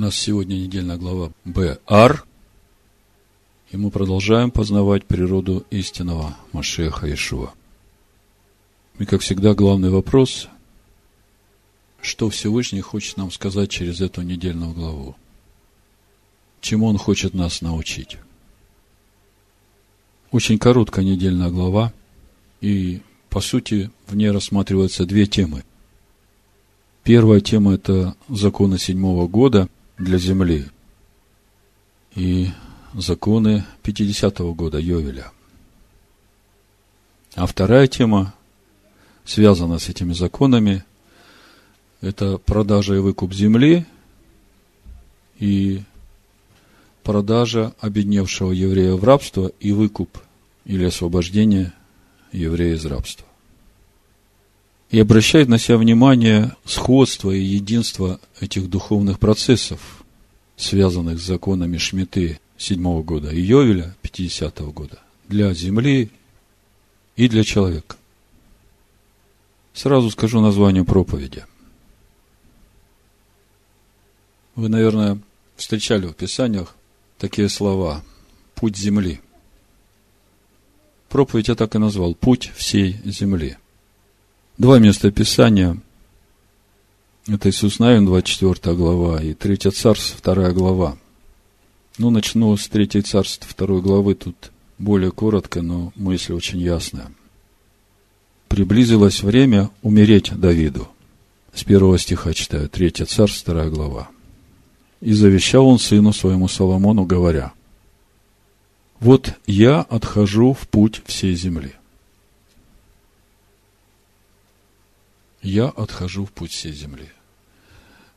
нас сегодня недельная глава Б.Ар, и мы продолжаем познавать природу истинного Машеха Ишуа. И, как всегда, главный вопрос, что Всевышний хочет нам сказать через эту недельную главу? Чему Он хочет нас научить? Очень короткая недельная глава, и, по сути, в ней рассматриваются две темы. Первая тема – это законы седьмого года – для земли и законы 50-го года Йовеля. А вторая тема, связана с этими законами, это продажа и выкуп земли и продажа обедневшего еврея в рабство и выкуп или освобождение еврея из рабства. И обращает на себя внимание сходство и единство этих духовных процессов, связанных с законами Шмиты седьмого года и Йовеля 50 года, для земли и для человека. Сразу скажу название проповеди. Вы, наверное, встречали в Писаниях такие слова «путь земли». Проповедь я так и назвал «Путь всей земли». Два места Писания. Это Иисус Навин, 24 глава, и 3 Царств, 2 глава. Ну, начну с 3 Царств, 2 главы. Тут более коротко, но мысль очень ясная. Приблизилось время умереть Давиду. С первого стиха читаю, 3 Царств, 2 глава. И завещал он сыну своему Соломону, говоря, «Вот я отхожу в путь всей земли. Я отхожу в путь всей земли.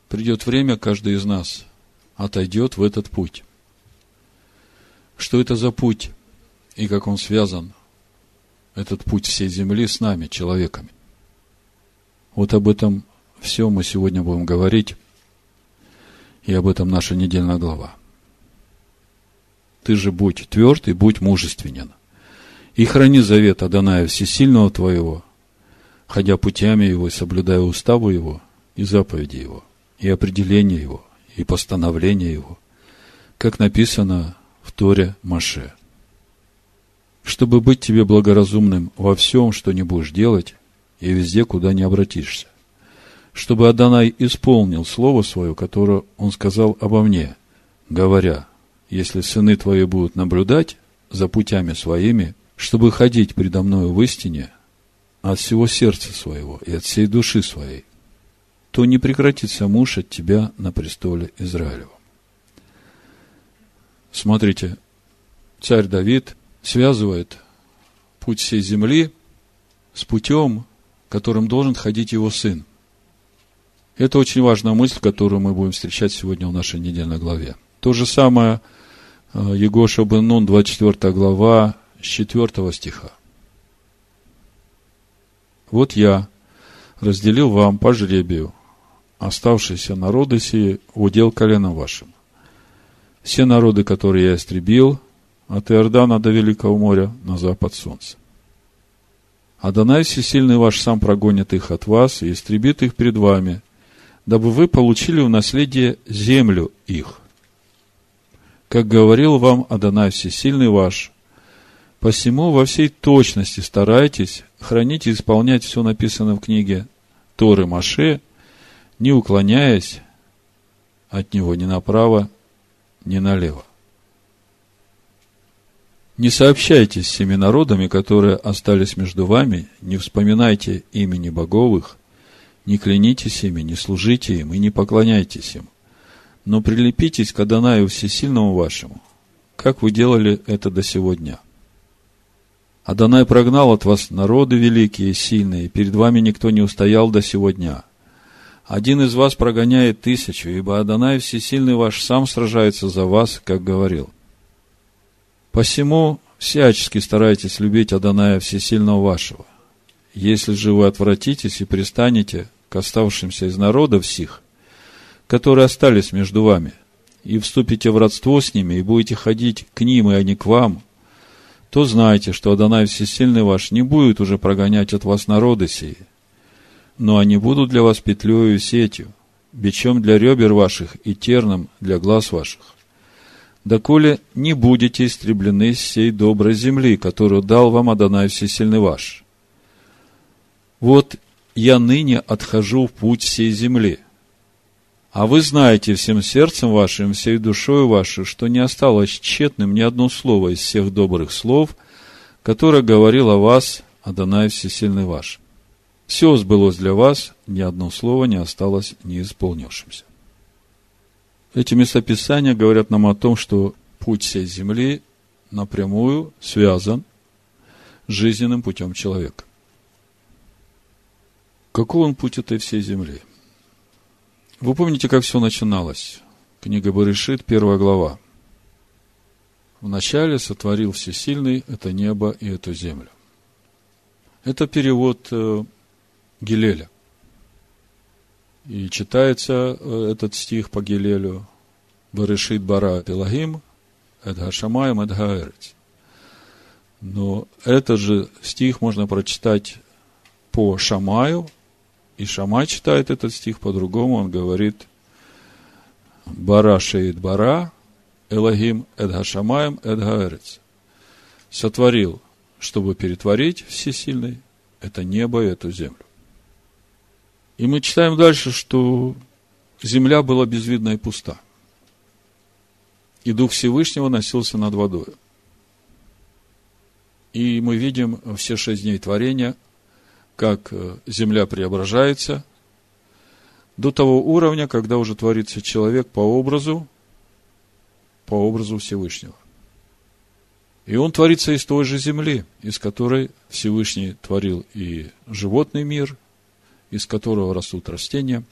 Придет время, каждый из нас отойдет в этот путь. Что это за путь и как он связан, этот путь всей земли с нами, человеками. Вот об этом все мы сегодня будем говорить, и об этом наша недельная глава. Ты же будь тверд и будь мужественен, и храни завет Адоная Всесильного твоего – ходя путями его и соблюдая уставу его и заповеди его, и определение его, и постановление его, как написано в Торе Маше. Чтобы быть тебе благоразумным во всем, что не будешь делать, и везде, куда не обратишься. Чтобы Адонай исполнил слово свое, которое он сказал обо мне, говоря, если сыны твои будут наблюдать за путями своими, чтобы ходить предо мною в истине – от всего сердца своего и от всей души своей, то не прекратится муж от тебя на престоле Израилева. Смотрите, царь Давид связывает путь всей земли с путем, которым должен ходить его сын. Это очень важная мысль, которую мы будем встречать сегодня в нашей недельной главе. То же самое э, Егоша бен Нун, 24 глава, с 4 стиха. Вот я разделил вам по жребию оставшиеся народы сии удел коленом вашим. Все народы, которые я истребил, от Иордана до Великого моря на запад солнца. Адонай всесильный ваш сам прогонит их от вас и истребит их перед вами, дабы вы получили в наследие землю их. Как говорил вам Адонай всесильный ваш, Посему во всей точности старайтесь хранить и исполнять все написанное в книге Торы Маше, не уклоняясь от него ни направо, ни налево. Не сообщайтесь с теми народами, которые остались между вами, не вспоминайте имени боговых, не клянитесь ими, не служите им и не поклоняйтесь им, но прилепитесь к Адонаю Всесильному вашему, как вы делали это до сегодня – Адонай прогнал от вас народы великие сильные, перед вами никто не устоял до сего дня. Один из вас прогоняет тысячу, ибо Адонай всесильный ваш сам сражается за вас, как говорил. Посему всячески старайтесь любить Адоная всесильного вашего. Если же вы отвратитесь и пристанете к оставшимся из народов сих, которые остались между вами, и вступите в родство с ними, и будете ходить к ним, и они к вам – то знайте, что Адонай Всесильный ваш не будет уже прогонять от вас народы сии, но они будут для вас петлею и сетью, бичом для ребер ваших и терном для глаз ваших. Доколе не будете истреблены с сей доброй земли, которую дал вам Адонай Всесильный ваш. Вот я ныне отхожу в путь всей земли. А вы знаете всем сердцем вашим, всей душою вашей, что не осталось тщетным ни одно слово из всех добрых слов, которое говорил о вас Адонай Всесильный ваш. Все сбылось для вас, ни одно слово не осталось неисполнившимся. Эти местописания говорят нам о том, что путь всей земли напрямую связан с жизненным путем человека. Какой он путь этой всей земли? Вы помните, как все начиналось? Книга Барышит, первая глава. Вначале сотворил Всесильный это небо и эту землю. Это перевод э, Гилеля. И читается э, этот стих по Гилелю. Барышит бара Пелагим, Эдгашамаем, Эдгаэрец. Но этот же стих можно прочитать по Шамаю, и Шамай читает этот стих по-другому, он говорит Бара шеит бара, Элагим Эдгашамаем Эдгаэрец. Сотворил, чтобы перетворить всесильный это небо и эту землю. И мы читаем дальше, что земля была безвидна и пуста. И Дух Всевышнего носился над водой. И мы видим все шесть дней творения, как э, земля преображается до того уровня, когда уже творится человек по образу, по образу Всевышнего. И он творится из той же земли, из которой Всевышний творил и животный мир, из которого растут растения.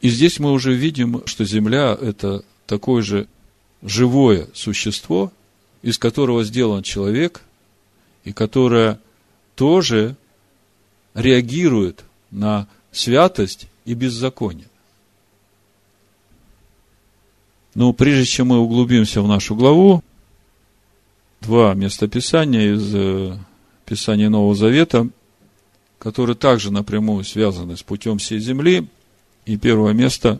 И здесь мы уже видим, что земля – это такое же живое существо, из которого сделан человек, и которое тоже реагирует на святость и беззаконие. Но прежде чем мы углубимся в нашу главу, два местописания из э, Писания Нового Завета – которые также напрямую связаны с путем всей земли. И первое место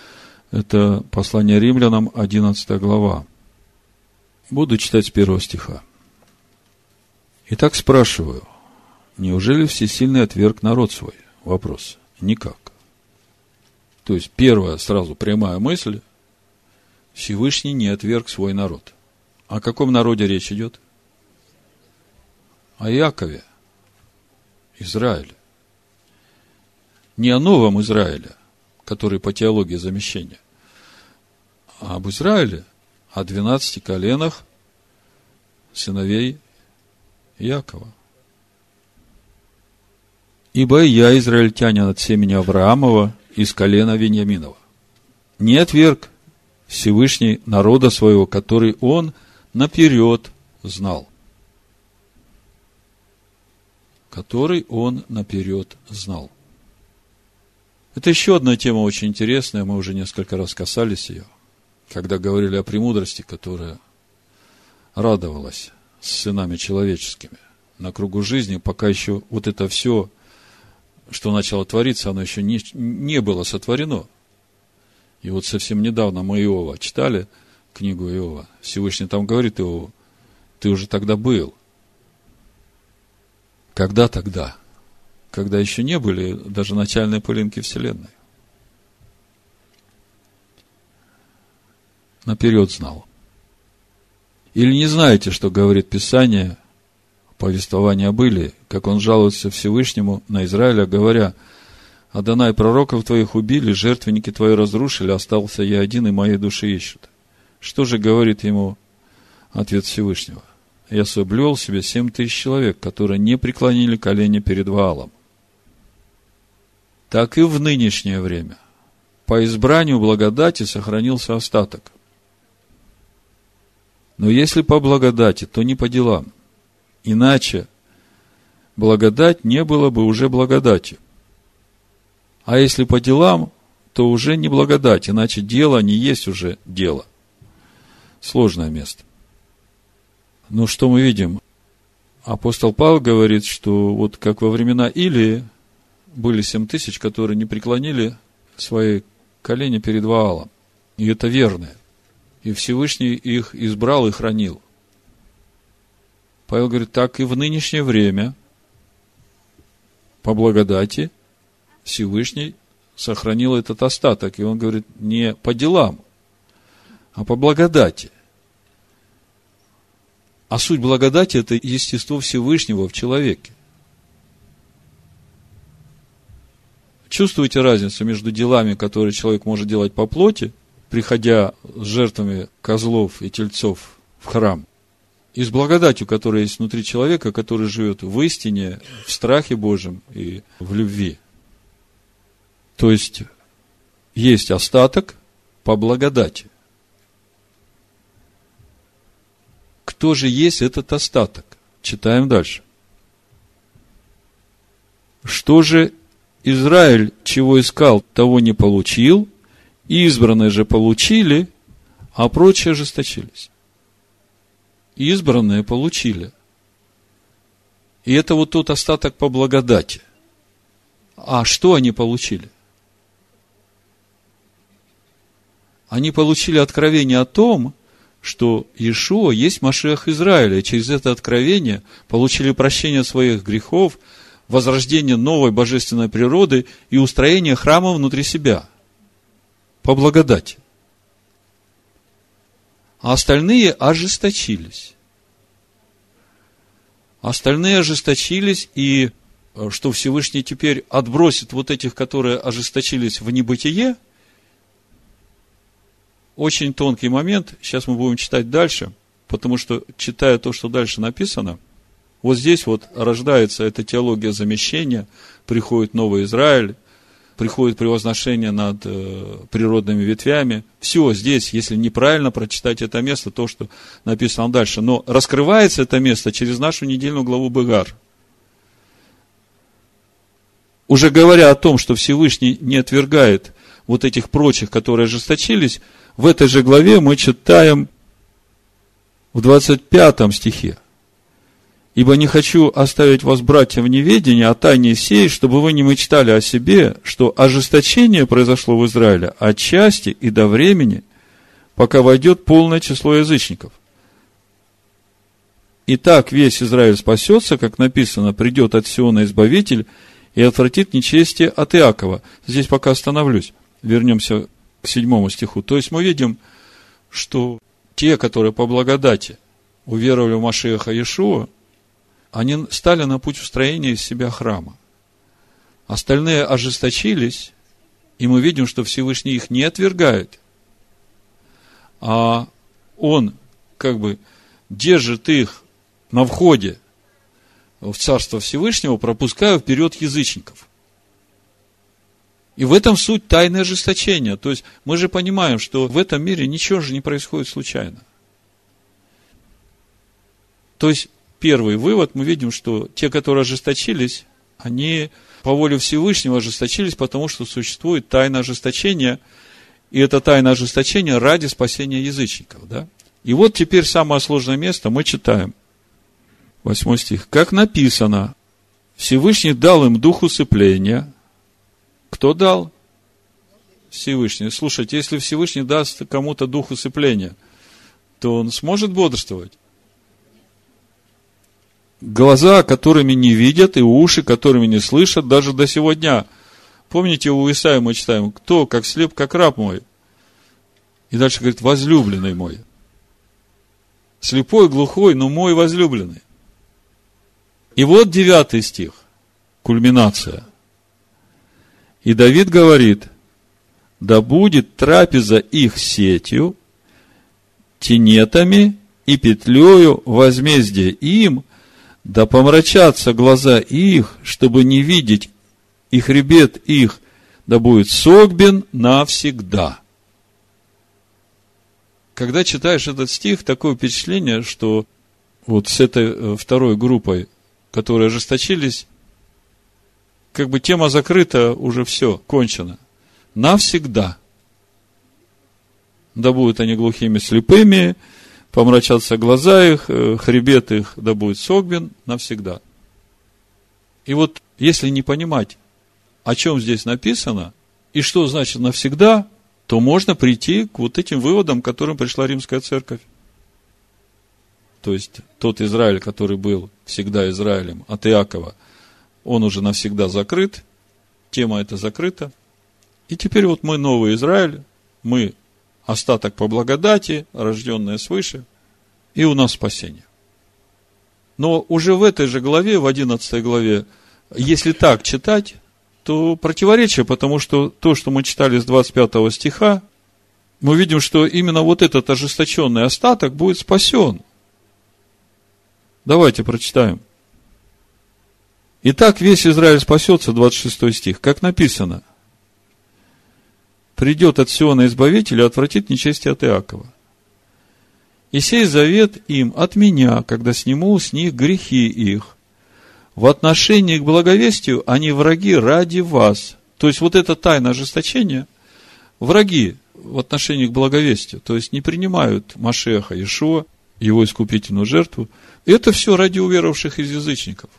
– это послание римлянам, 11 глава. Буду читать с первого стиха. Итак, спрашиваю, неужели всесильный отверг народ свой? Вопрос. Никак. То есть, первая сразу прямая мысль – Всевышний не отверг свой народ. О каком народе речь идет? О Якове – Израиля. Не о новом Израиле, который по теологии замещения, а об Израиле, о двенадцати коленах сыновей Якова. Ибо я израильтянин от семени Авраамова из колена Вениаминова. Не отверг Всевышний народа своего, который он наперед знал который он наперед знал. Это еще одна тема очень интересная, мы уже несколько раз касались ее, когда говорили о премудрости, которая радовалась с сынами человеческими на кругу жизни, пока еще вот это все, что начало твориться, оно еще не, не было сотворено. И вот совсем недавно мы Иова читали, книгу Иова. Всевышний там говорит Иову, ты уже тогда был – когда тогда? Когда еще не были даже начальные пылинки Вселенной. Наперед знал. Или не знаете, что говорит Писание, повествование были, как он жалуется Всевышнему на Израиля, говоря, «Адонай, пророков твоих убили, жертвенники твои разрушили, остался я один, и моей души ищут». Что же говорит ему ответ Всевышнего? я соблюл себе семь тысяч человек, которые не преклонили колени перед Ваалом. Так и в нынешнее время. По избранию благодати сохранился остаток. Но если по благодати, то не по делам. Иначе благодать не было бы уже благодатью. А если по делам, то уже не благодать, иначе дело не есть уже дело. Сложное место. Но что мы видим? Апостол Павел говорит, что вот как во времена Илии были семь тысяч, которые не преклонили свои колени перед Ваалом. И это верное. И Всевышний их избрал и хранил. Павел говорит, так и в нынешнее время по благодати Всевышний сохранил этот остаток. И он говорит, не по делам, а по благодати. А суть благодати – это естество Всевышнего в человеке. Чувствуете разницу между делами, которые человек может делать по плоти, приходя с жертвами козлов и тельцов в храм, и с благодатью, которая есть внутри человека, который живет в истине, в страхе Божьем и в любви. То есть, есть остаток по благодати. Кто же есть этот остаток? Читаем дальше. Что же Израиль чего искал, того не получил, избранные же получили, а прочие ожесточились. Избранные получили. И это вот тот остаток по благодати. А что они получили? Они получили откровение о том, что Иешуа есть Машех Израиля. И через это откровение получили прощение своих грехов, возрождение новой божественной природы и устроение храма внутри себя. По благодати. А остальные ожесточились. Остальные ожесточились, и э, что Всевышний теперь отбросит вот этих, которые ожесточились в небытие – очень тонкий момент, сейчас мы будем читать дальше, потому что, читая то, что дальше написано, вот здесь вот рождается эта теология замещения, приходит новый Израиль, приходит превозношение над э, природными ветвями. Все здесь, если неправильно прочитать это место, то, что написано дальше. Но раскрывается это место через нашу недельную главу Бегар. Уже говоря о том, что Всевышний не отвергает вот этих прочих, которые ожесточились, в этой же главе мы читаем в 25 стихе. «Ибо не хочу оставить вас, братья, в неведении о тайне сей, чтобы вы не мечтали о себе, что ожесточение произошло в Израиле отчасти и до времени, пока войдет полное число язычников. И так весь Израиль спасется, как написано, придет от Сиона Избавитель и отвратит нечестие от Иакова. Здесь пока остановлюсь. Вернемся к седьмому стиху. То есть мы видим, что те, которые по благодати уверовали в Машеха Иешуа, они стали на путь устроения из себя храма. Остальные ожесточились, и мы видим, что Всевышний их не отвергает, а он как бы держит их на входе в Царство Всевышнего, пропуская вперед язычников – и в этом суть тайны ожесточения. То есть мы же понимаем, что в этом мире ничего же не происходит случайно. То есть первый вывод, мы видим, что те, которые ожесточились, они по воле Всевышнего ожесточились, потому что существует тайна ожесточения, и это тайна ожесточения ради спасения язычников. Да? И вот теперь самое сложное место мы читаем. Восьмой стих. Как написано, Всевышний дал им дух усыпления, кто дал? Всевышний. Слушайте, если Всевышний даст кому-то дух усыпления, то он сможет бодрствовать? Глаза, которыми не видят, и уши, которыми не слышат, даже до сего дня. Помните, у Исаия мы читаем, кто, как слеп, как раб мой. И дальше говорит, возлюбленный мой. Слепой, глухой, но мой возлюбленный. И вот девятый стих, кульминация – и Давид говорит, да будет трапеза их сетью, тенетами и петлею возмездие им, да помрачатся глаза их, чтобы не видеть, и хребет их, да будет согбен навсегда. Когда читаешь этот стих, такое впечатление, что вот с этой э, второй группой, которые ожесточились, как бы тема закрыта, уже все, кончено. Навсегда. Да будут они глухими, слепыми, помрачатся глаза их, э, хребет их, да будет согбен навсегда. И вот, если не понимать, о чем здесь написано, и что значит навсегда, то можно прийти к вот этим выводам, к которым пришла римская церковь. То есть тот Израиль, который был всегда Израилем от Иакова, он уже навсегда закрыт, тема эта закрыта. И теперь вот мы новый Израиль, мы остаток по благодати, рожденные свыше, и у нас спасение. Но уже в этой же главе, в 11 главе, если так читать, то противоречие, потому что то, что мы читали с 25 стиха, мы видим, что именно вот этот ожесточенный остаток будет спасен – Давайте прочитаем. Итак, весь Израиль спасется, 26 стих, как написано. Придет от Сиона Избавитель и отвратит нечестие от Иакова. И сей завет им от меня, когда сниму с них грехи их. В отношении к благовестию они враги ради вас. То есть, вот это тайна ожесточения, враги в отношении к благовестию. То есть, не принимают Машеха Ишуа, его искупительную жертву – это все ради уверовавших из язычников.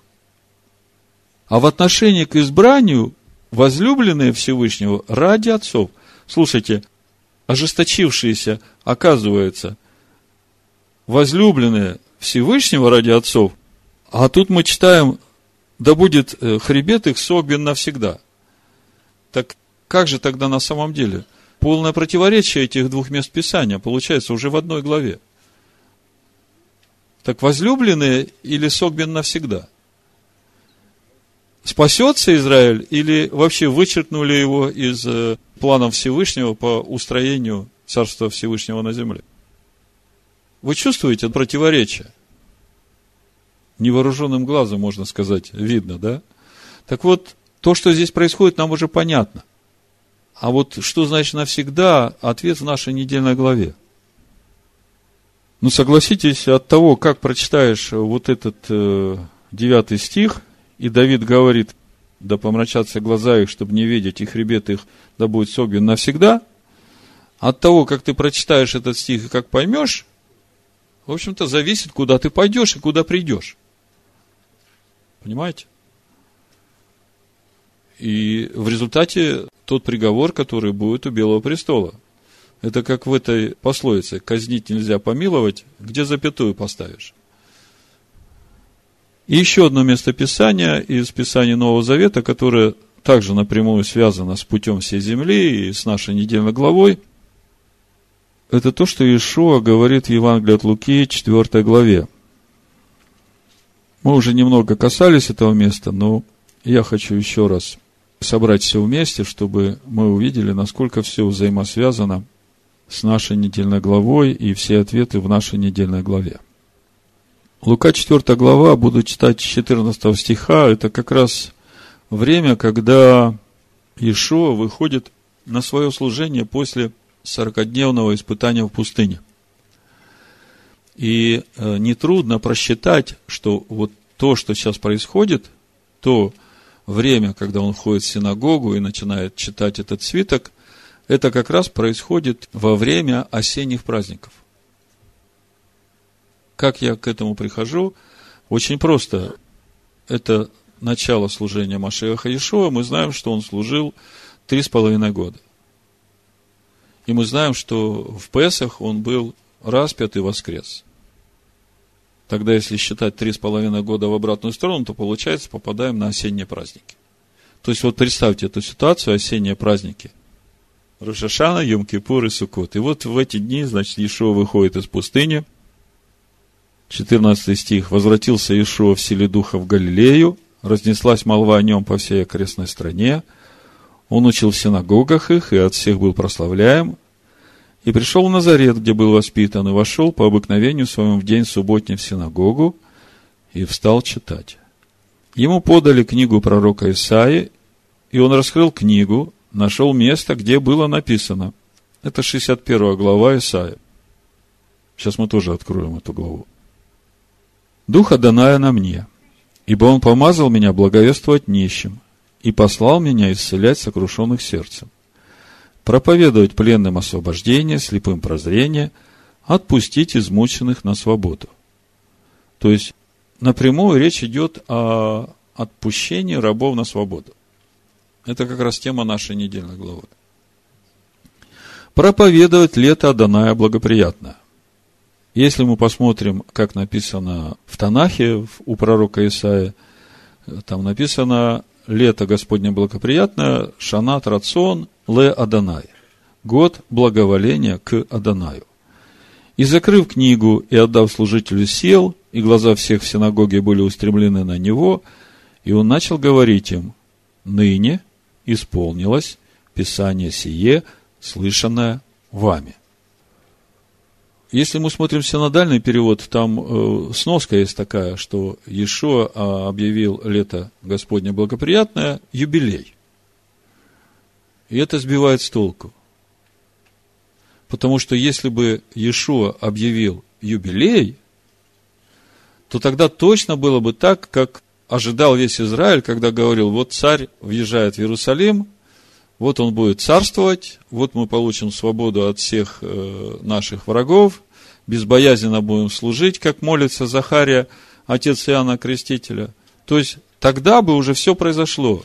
А в отношении к избранию возлюбленные Всевышнего ради отцов. Слушайте, ожесточившиеся, оказывается, возлюбленные Всевышнего ради отцов, а тут мы читаем, да будет э, хребет их согбен навсегда. Так как же тогда на самом деле? Полное противоречие этих двух мест Писания получается уже в одной главе. Так возлюбленные или согбен навсегда? Спасется Израиль или вообще вычеркнули его из э, планов Всевышнего по устроению Царства Всевышнего на земле? Вы чувствуете противоречие? Невооруженным глазом, можно сказать, видно, да? Так вот, то, что здесь происходит, нам уже понятно. А вот что значит навсегда, ответ в нашей недельной главе – ну, согласитесь, от того, как прочитаешь вот этот э, девятый стих, и Давид говорит, да помрачатся глаза их, чтобы не видеть, и хребет их да будет согбен навсегда, от того, как ты прочитаешь этот стих и как поймешь, в общем-то, зависит, куда ты пойдешь и куда придешь. Понимаете? И в результате тот приговор, который будет у Белого престола – это как в этой пословице, казнить нельзя помиловать, где запятую поставишь. И еще одно местописание из Писания Нового Завета, которое также напрямую связано с путем всей земли и с нашей недельной главой, это то, что Иешуа говорит в Евангелии от Луки, 4 главе. Мы уже немного касались этого места, но я хочу еще раз собрать все вместе, чтобы мы увидели, насколько все взаимосвязано – с нашей недельной главой и все ответы в нашей недельной главе. Лука 4 глава, буду читать 14 стиха, это как раз время, когда Ишуа выходит на свое служение после 40-дневного испытания в пустыне. И э, нетрудно просчитать, что вот то, что сейчас происходит, то время, когда он ходит в синагогу и начинает читать этот свиток, это как раз происходит во время осенних праздников. Как я к этому прихожу? Очень просто. Это начало служения Машеха Иешуа. Мы знаем, что он служил три с половиной года. И мы знаем, что в Песах он был распят и воскрес. Тогда, если считать три с половиной года в обратную сторону, то получается, попадаем на осенние праздники. То есть, вот представьте эту ситуацию, осенние праздники – Рошашана, Йом-Кипур и Сукот. И вот в эти дни, значит, Ишуа выходит из пустыни. 14 стих. «Возвратился Ишуа в силе духа в Галилею, разнеслась молва о нем по всей окрестной стране. Он учил в синагогах их, и от всех был прославляем. И пришел в Назарет, где был воспитан, и вошел по обыкновению своему в день субботний в синагогу, и встал читать. Ему подали книгу пророка Исаи, и он раскрыл книгу, нашел место, где было написано. Это 61 глава Исаия. Сейчас мы тоже откроем эту главу. Духа Даная на мне, ибо Он помазал меня благовествовать нищим и послал меня исцелять сокрушенных сердцем, проповедовать пленным освобождение, слепым прозрение, отпустить измученных на свободу. То есть, напрямую речь идет о отпущении рабов на свободу. Это как раз тема нашей недельной главы. Проповедовать лето Адоная благоприятно. Если мы посмотрим, как написано в Танахе у пророка Исаия, там написано лето Господне благоприятное, Шанат Рацион Ле Адонай. Год благоволения к Адонаю. И закрыв книгу и отдав служителю сел, и глаза всех в синагоге были устремлены на него, и он начал говорить им, ныне исполнилось Писание сие, слышанное вами. Если мы смотрим синодальный перевод, там э, сноска есть такая, что Иешуа а, объявил лето Господне благоприятное, юбилей. И это сбивает с толку. Потому что если бы Иешуа объявил юбилей, то тогда точно было бы так, как ожидал весь Израиль, когда говорил, вот царь въезжает в Иерусалим, вот он будет царствовать, вот мы получим свободу от всех э, наших врагов, безбоязненно будем служить, как молится Захария, отец Иоанна Крестителя. То есть, тогда бы уже все произошло.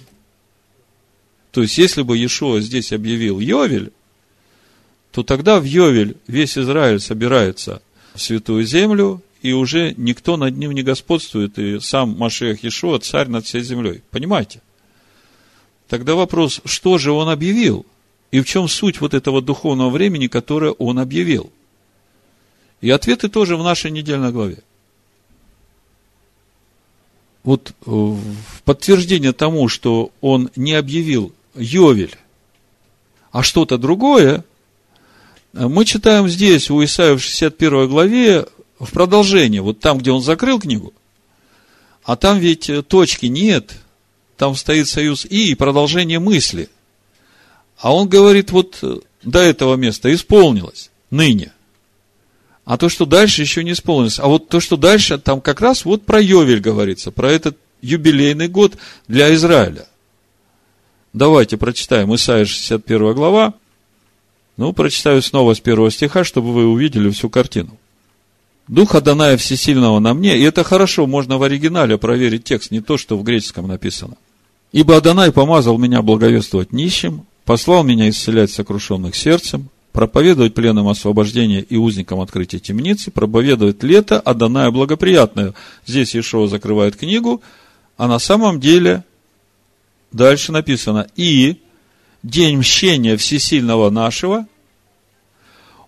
То есть, если бы Иешуа здесь объявил Йовель, то тогда в Йовель весь Израиль собирается в Святую Землю, и уже никто над ним не господствует, и сам Машех Иешуа царь над всей землей. Понимаете? Тогда вопрос, что же он объявил? И в чем суть вот этого духовного времени, которое он объявил? И ответы тоже в нашей недельной главе. Вот э, в подтверждение тому, что он не объявил Йовель, а что-то другое, мы читаем здесь у Исаия в 61 главе в продолжение, вот там, где он закрыл книгу, а там ведь точки нет, там стоит союз «и» и продолжение мысли. А он говорит, вот до этого места исполнилось, ныне. А то, что дальше, еще не исполнилось. А вот то, что дальше, там как раз вот про Йовель говорится, про этот юбилейный год для Израиля. Давайте прочитаем Исайя 61 глава. Ну, прочитаю снова с первого стиха, чтобы вы увидели всю картину. Дух Адоная Всесильного на мне, и это хорошо, можно в оригинале проверить текст, не то, что в греческом написано. Ибо Адонай помазал меня благовествовать нищим, послал меня исцелять сокрушенных сердцем, проповедовать пленным освобождение и узникам открытия темницы, проповедовать лето, Адоная благоприятное. Здесь Ишова закрывает книгу, а на самом деле дальше написано, и день мщения всесильного нашего,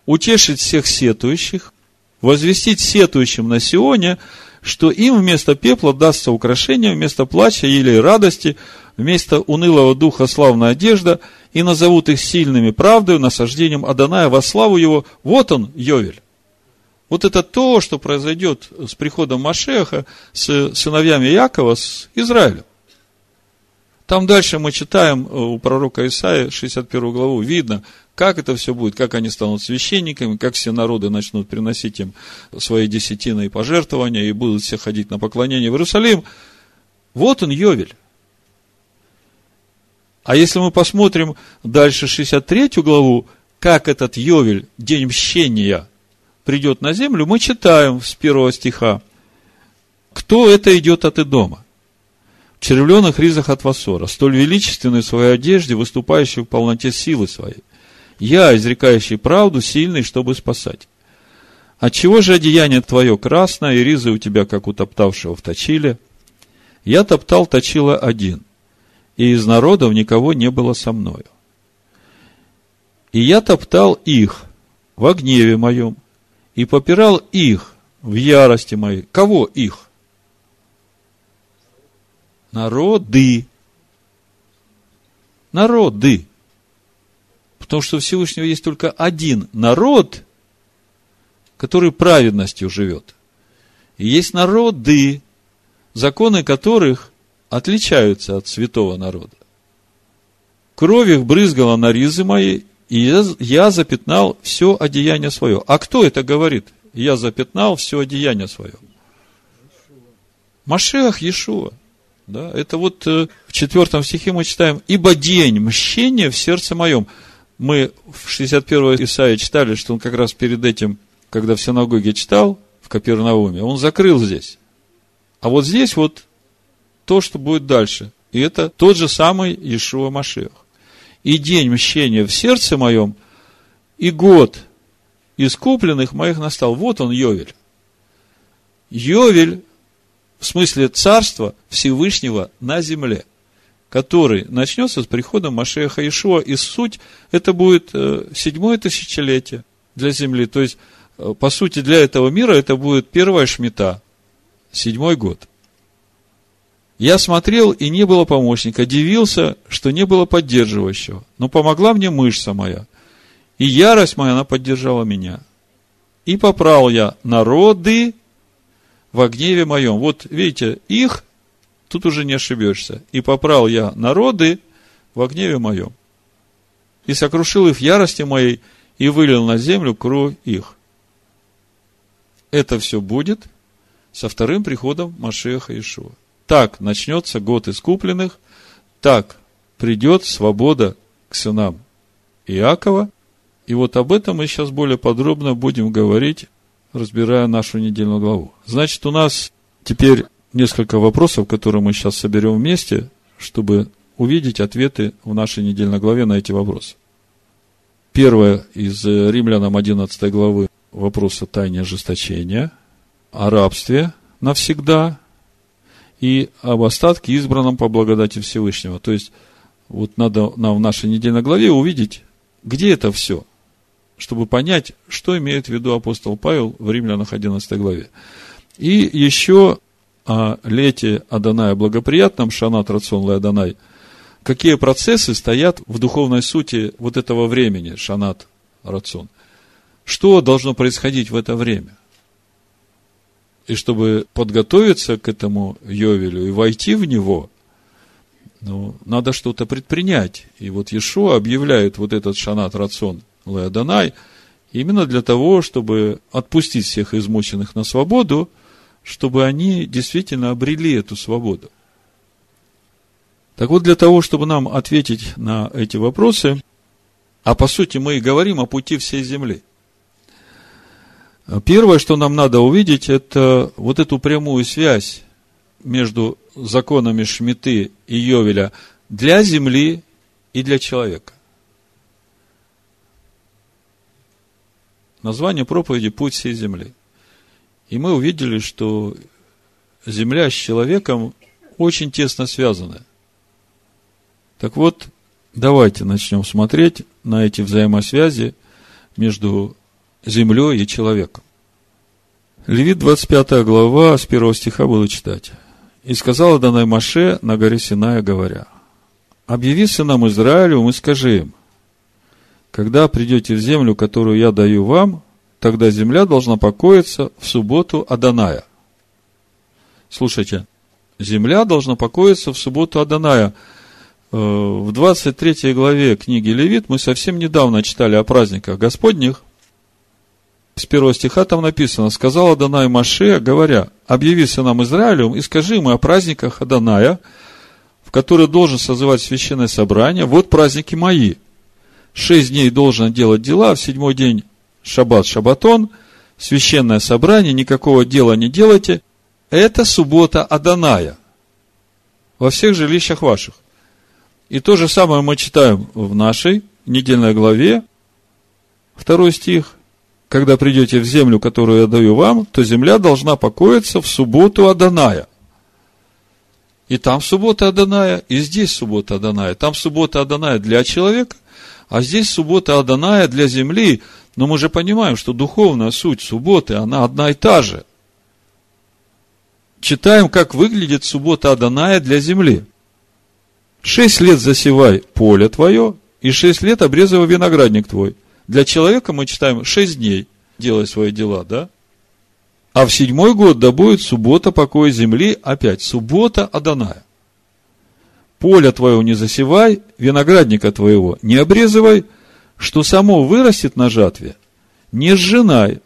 утешить всех сетующих, возвестить сетующим на Сионе, что им вместо пепла дастся украшение, вместо плача или радости, вместо унылого духа славная одежда, и назовут их сильными правдой, насаждением Аданая во славу его. Вот он, Йовель. Вот это то, что произойдет с приходом Машеха, с сыновьями Якова, с Израилем. Там дальше мы читаем э, у пророка Исаия 61 главу, видно, как это все будет, как они станут священниками, как все народы начнут приносить им свои десятины и пожертвования, и будут все ходить на поклонение в Иерусалим. Вот он, Йовель. А если мы посмотрим дальше 63 главу, как этот Йовель, день мщения, придет на землю, мы читаем с первого стиха, кто это идет от Идома в червленых ризах от Васора, столь величественной в своей одежде, выступающий в полноте силы своей. Я, изрекающий правду, сильный, чтобы спасать. Отчего же одеяние твое красное, и ризы у тебя, как у топтавшего в точиле? Я топтал точила один, и из народов никого не было со мною. И я топтал их в гневе моем, и попирал их в ярости моей. Кого их? Народы. Народы. Потому что у Всевышнего есть только один народ, который праведностью живет. И есть народы, законы которых отличаются от святого народа. Кровь их брызгала на ризы мои, и я, я запятнал все одеяние свое. А кто это говорит? Я запятнал все одеяние свое. Машех Иешуа. Да, это вот э, в четвертом стихе мы читаем, «Ибо день мщения в сердце моем». Мы в 61 Исаии читали, что он как раз перед этим, когда в синагоге читал, в Капернауме, он закрыл здесь. А вот здесь вот то, что будет дальше. И это тот же самый Ишуа Машех. И день мщения в сердце моем, и год искупленных моих настал. Вот он, Йовель. Йовель, в смысле царства Всевышнего на земле, который начнется с приходом Машеха Ишуа, и суть, это будет э, седьмое тысячелетие для земли. То есть, э, по сути, для этого мира это будет первая шмита, седьмой год. Я смотрел, и не было помощника, дивился, что не было поддерживающего. Но помогла мне мышца моя, и ярость моя, она поддержала меня. И поправил я народы во гневе моем. Вот видите, их, тут уже не ошибешься. И поправил я народы во гневе моем. И сокрушил их в ярости моей, и вылил на землю кровь их. Это все будет со вторым приходом Машеха Ишуа. Так начнется год искупленных, так придет свобода к сынам Иакова. И вот об этом мы сейчас более подробно будем говорить, разбирая нашу недельную главу. Значит, у нас теперь несколько вопросов, которые мы сейчас соберем вместе, чтобы увидеть ответы в нашей недельной главе на эти вопросы. Первое из Римлянам 11 главы вопрос о тайне ожесточения, о рабстве навсегда и об остатке, избранном по благодати Всевышнего. То есть, вот надо нам в нашей недельной главе увидеть, где это все, чтобы понять, что имеет в виду апостол Павел в Римлянах 11 главе. И еще о лете Аданая благоприятном, Шанат Рацион Адонай, какие процессы стоят в духовной сути вот этого времени, Шанат Рацион. Что должно происходить в это время? И чтобы подготовиться к этому Йовелю и войти в него, ну, надо что-то предпринять. И вот Иешуа объявляет вот этот шанат рацион Леоданай именно для того, чтобы отпустить всех измученных на свободу, чтобы они действительно обрели эту свободу. Так вот, для того, чтобы нам ответить на эти вопросы, а по сути мы и говорим о пути всей земли – Первое, что нам надо увидеть, это вот эту прямую связь между законами Шмиты и Йовеля для земли и для человека. Название проповеди «Путь всей земли». И мы увидели, что земля с человеком очень тесно связаны. Так вот, давайте начнем смотреть на эти взаимосвязи между землей и человеком. Левит 25 глава, с первого стиха буду читать. «И сказал Адонай Маше на горе Синая, говоря, «Объяви сынам Израилю, и скажи им, когда придете в землю, которую я даю вам, тогда земля должна покоиться в субботу Аданая». Слушайте, земля должна покоиться в субботу Аданая. Э, в 23 главе книги Левит мы совсем недавно читали о праздниках Господних – с первого стиха там написано, сказал Адонай Маше, говоря, объяви сынам Израилю и скажи им о праздниках Адоная, в которые должен созывать священное собрание, вот праздники мои. Шесть дней должен делать дела, в седьмой день шаббат, шаббатон, священное собрание, никакого дела не делайте. Это суббота Адоная во всех жилищах ваших. И то же самое мы читаем в нашей недельной главе, второй стих – когда придете в землю, которую я даю вам, то земля должна покоиться в субботу Аданая. И там суббота Аданая, и здесь суббота Аданая. Там суббота Аданая для человека, а здесь суббота Аданая для земли. Но мы же понимаем, что духовная суть субботы, она одна и та же. Читаем, как выглядит суббота Аданая для земли. Шесть лет засевай поле твое, и шесть лет обрезывай виноградник твой. Для человека мы читаем 6 дней, делай свои дела, да? А в седьмой год да будет суббота покоя земли, опять, суббота Аданая. Поле твое не засевай, виноградника твоего не обрезывай, что само вырастет на жатве, не сжинай,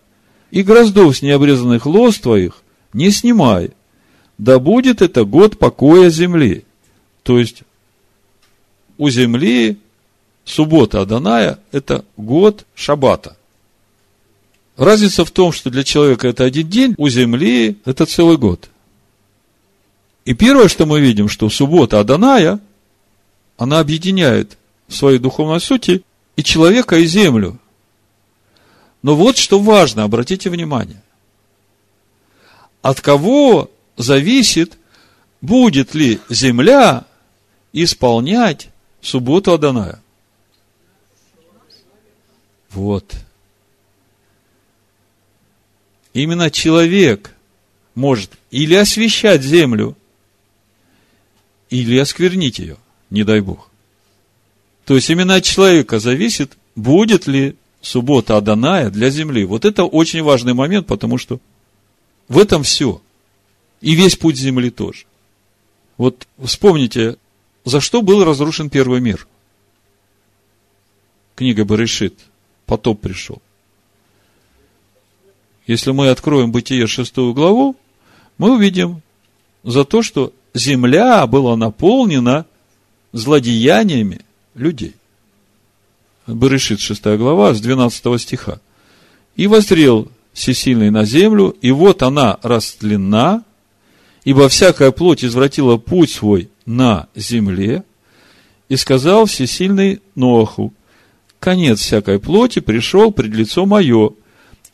и гроздов с необрезанных лоз твоих не снимай, да будет это год покоя земли. То есть, у земли суббота Аданая – это год Шаббата. Разница в том, что для человека это один день, у земли это целый год. И первое, что мы видим, что суббота Аданая, она объединяет в своей духовной сути и человека, и землю. Но вот что важно, обратите внимание. От кого зависит, будет ли земля исполнять субботу Аданая? Вот. Именно человек может или освещать землю, или осквернить ее, не дай Бог. То есть именно от человека зависит, будет ли суббота Аданая для земли. Вот это очень важный момент, потому что в этом все. И весь путь земли тоже. Вот вспомните, за что был разрушен первый мир. Книга Барышит. Потоп пришел. Если мы откроем Бытие шестую главу, мы увидим за то, что земля была наполнена злодеяниями людей. Берешит 6 глава, с 12 стиха. «И воззрел всесильный на землю, и вот она растлена, ибо всякая плоть извратила путь свой на земле, и сказал всесильный Ноху, конец всякой плоти пришел пред лицо мое,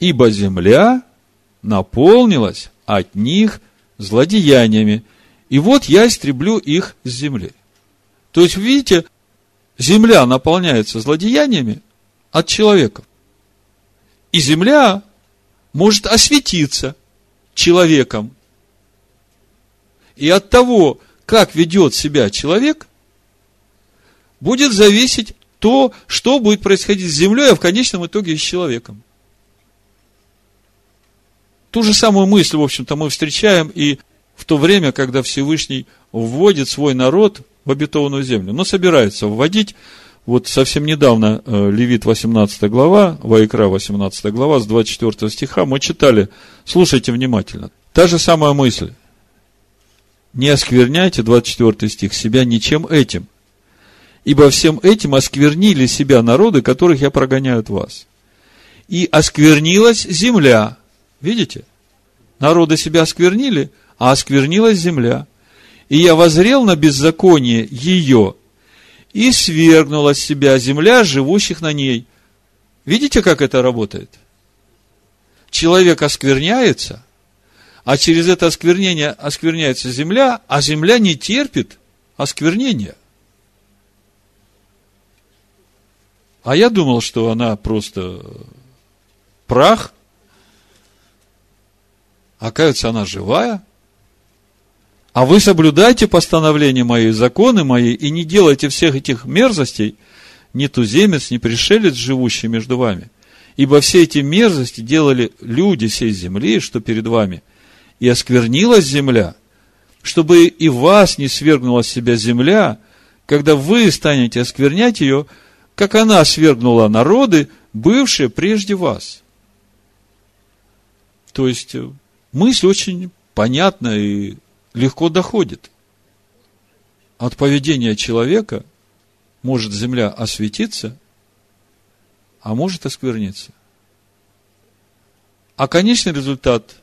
ибо земля наполнилась от них злодеяниями, и вот я истреблю их с земли. То есть, видите, земля наполняется злодеяниями от человека. И земля может осветиться человеком. И от того, как ведет себя человек, будет зависеть то, что будет происходить с землей, а в конечном итоге с человеком. Ту же самую мысль, в общем-то, мы встречаем и в то время, когда Всевышний вводит свой народ в обетованную землю. Но собирается вводить. Вот совсем недавно э, Левит 18 глава, Ваикра 18 глава, с 24 стиха мы читали. Слушайте внимательно. Та же самая мысль. Не оскверняйте, 24 стих, себя ничем этим. Ибо всем этим осквернили себя народы, которых я прогоняю от вас. И осквернилась земля. Видите? Народы себя осквернили, а осквернилась земля. И я возрел на беззаконие ее, и свергнула с себя земля живущих на ней. Видите, как это работает? Человек оскверняется, а через это осквернение оскверняется земля, а земля не терпит осквернения. А я думал, что она просто прах, оказывается, она живая – а вы соблюдайте постановления мои, законы мои, и не делайте всех этих мерзостей, ни туземец, ни пришелец, живущий между вами. Ибо все эти мерзости делали люди сей земли, что перед вами, и осквернилась земля, чтобы и вас не свергнула с себя земля, когда вы станете осквернять ее, как она свергнула народы, бывшие прежде вас. То есть, мысль очень понятна и легко доходит. От поведения человека может земля осветиться, а может оскверниться. А конечный результат –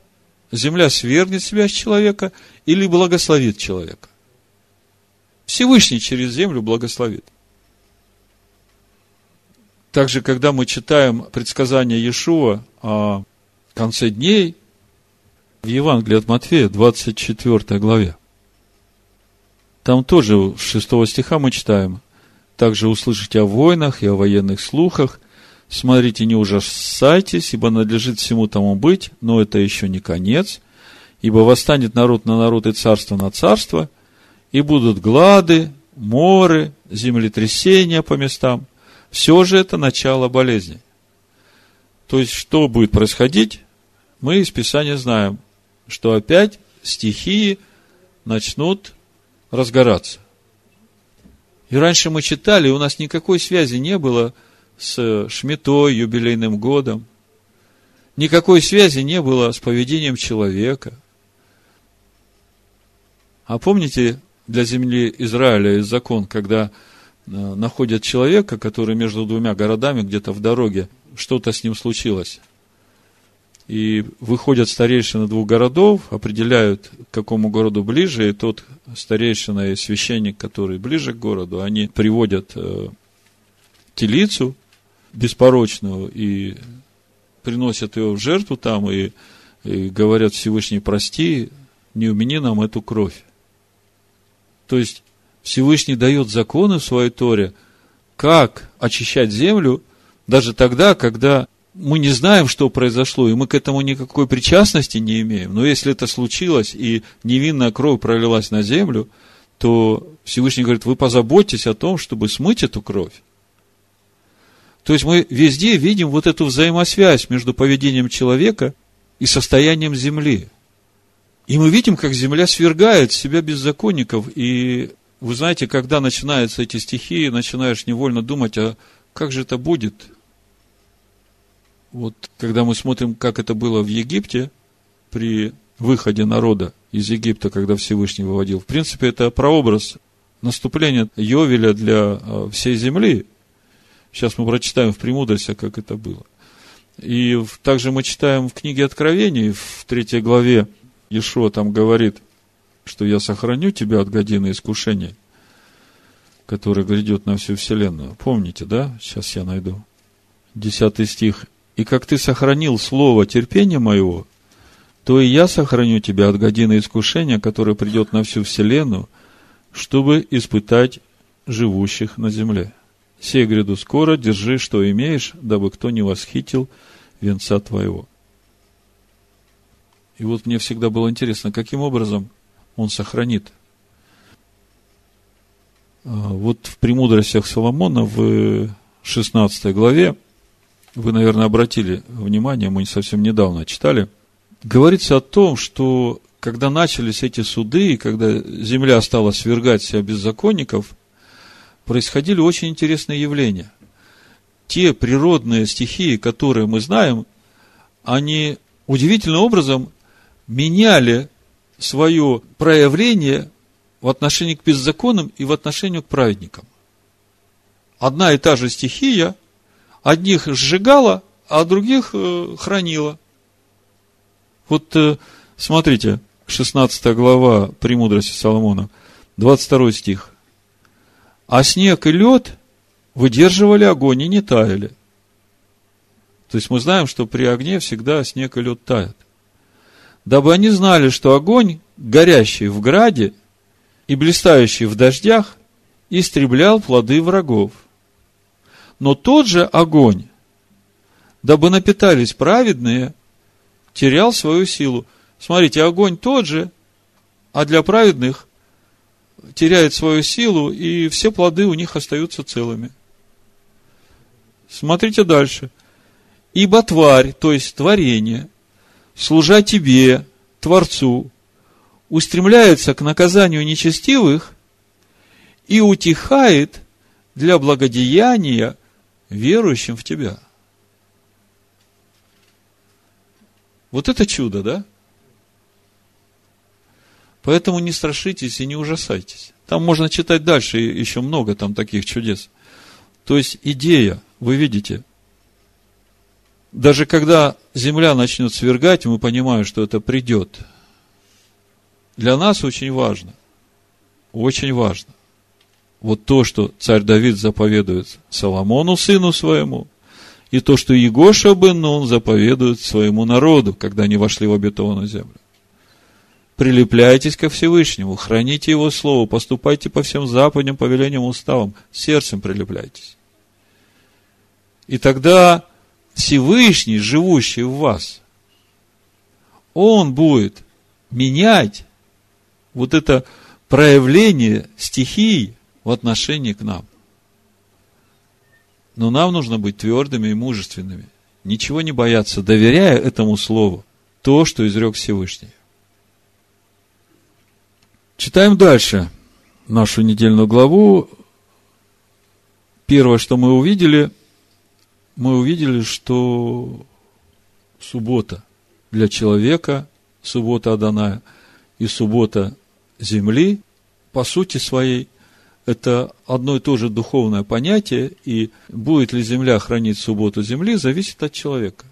земля свергнет себя с человека или благословит человека. Всевышний через землю благословит. Также, когда мы читаем предсказание Иешуа о конце дней, в Евангелии от Матфея, 24 главе. Там тоже с 6 стиха мы читаем. Также услышите о войнах и о военных слухах. Смотрите, не ужасайтесь, ибо надлежит всему тому быть, но это еще не конец. Ибо восстанет народ на народ и царство на царство, и будут глады, моры, землетрясения по местам. Все же это начало болезни. То есть, что будет происходить, мы из Писания знаем что опять стихии начнут разгораться. И раньше мы читали, у нас никакой связи не было с Шмитой, юбилейным годом. Никакой связи не было с поведением человека. А помните, для земли Израиля есть закон, когда э, находят человека, который между двумя городами где-то в дороге, что-то с ним случилось. И выходят старейшины двух городов, определяют, к какому городу ближе, и тот старейшина и священник, который ближе к городу, они приводят э, телицу беспорочную и приносят ее в жертву там, и, и говорят Всевышний, прости, не умени нам эту кровь. То есть, Всевышний дает законы в своей Торе, как очищать землю, даже тогда, когда мы не знаем, что произошло, и мы к этому никакой причастности не имеем. Но если это случилось, и невинная кровь пролилась на землю, то Всевышний говорит, вы позаботьтесь о том, чтобы смыть эту кровь. То есть мы везде видим вот эту взаимосвязь между поведением человека и состоянием земли. И мы видим, как земля свергает себя беззаконников. И вы знаете, когда начинаются эти стихи, начинаешь невольно думать, а как же это будет – вот когда мы смотрим, как это было в Египте при выходе народа из Египта, когда Всевышний выводил, в принципе, это прообраз наступления Йовеля для а, всей земли. Сейчас мы прочитаем в Премудрости, как это было. И также мы читаем в книге Откровений, в третьей главе, Ишуа там говорит, что я сохраню тебя от годины искушения, которое грядет на всю вселенную. Помните, да? Сейчас я найду. Десятый стих. И как ты сохранил слово терпения моего, то и я сохраню тебя от годины искушения, которое придет на всю вселенную, чтобы испытать живущих на земле. Сей гряду скоро, держи, что имеешь, дабы кто не восхитил венца твоего. И вот мне всегда было интересно, каким образом он сохранит. А, вот в «Премудростях Соломона» в 16 главе вы, наверное, обратили внимание, мы совсем недавно читали, говорится о том, что когда начались эти суды, и когда земля стала свергать себя беззаконников, происходили очень интересные явления. Те природные стихии, которые мы знаем, они удивительным образом меняли свое проявление в отношении к беззаконным и в отношении к праведникам. Одна и та же стихия – Одних сжигала, а других э, хранила. Вот э, смотрите, 16 глава Премудрости Соломона, 22 стих. А снег и лед выдерживали огонь и не таяли. То есть мы знаем, что при огне всегда снег и лед тают. Дабы они знали, что огонь, горящий в граде и блистающий в дождях, истреблял плоды врагов – но тот же огонь, дабы напитались праведные, терял свою силу. Смотрите, огонь тот же, а для праведных теряет свою силу, и все плоды у них остаются целыми. Смотрите дальше. Ибо тварь, то есть творение, служа тебе, Творцу, устремляется к наказанию нечестивых и утихает для благодеяния верующим в тебя. Вот это чудо, да? Поэтому не страшитесь и не ужасайтесь. Там можно читать дальше, еще много там таких чудес. То есть идея, вы видите, даже когда земля начнет свергать, мы понимаем, что это придет. Для нас очень важно, очень важно, вот то, что царь Давид заповедует Соломону, сыну своему, и то, что Егоша бен Нун заповедует своему народу, когда они вошли в обетованную землю. Прилепляйтесь ко Всевышнему, храните Его Слово, поступайте по всем заповедям, повелениям, уставам, сердцем прилепляйтесь. И тогда Всевышний, живущий в вас, Он будет менять вот это проявление стихий в отношении к нам. Но нам нужно быть твердыми и мужественными. Ничего не бояться, доверяя этому слову то, что изрек Всевышний. Читаем дальше нашу недельную главу. Первое, что мы увидели, мы увидели, что суббота для человека, суббота Аданая и суббота земли, по сути своей – это одно и то же духовное понятие, и будет ли земля хранить субботу земли, зависит от человека.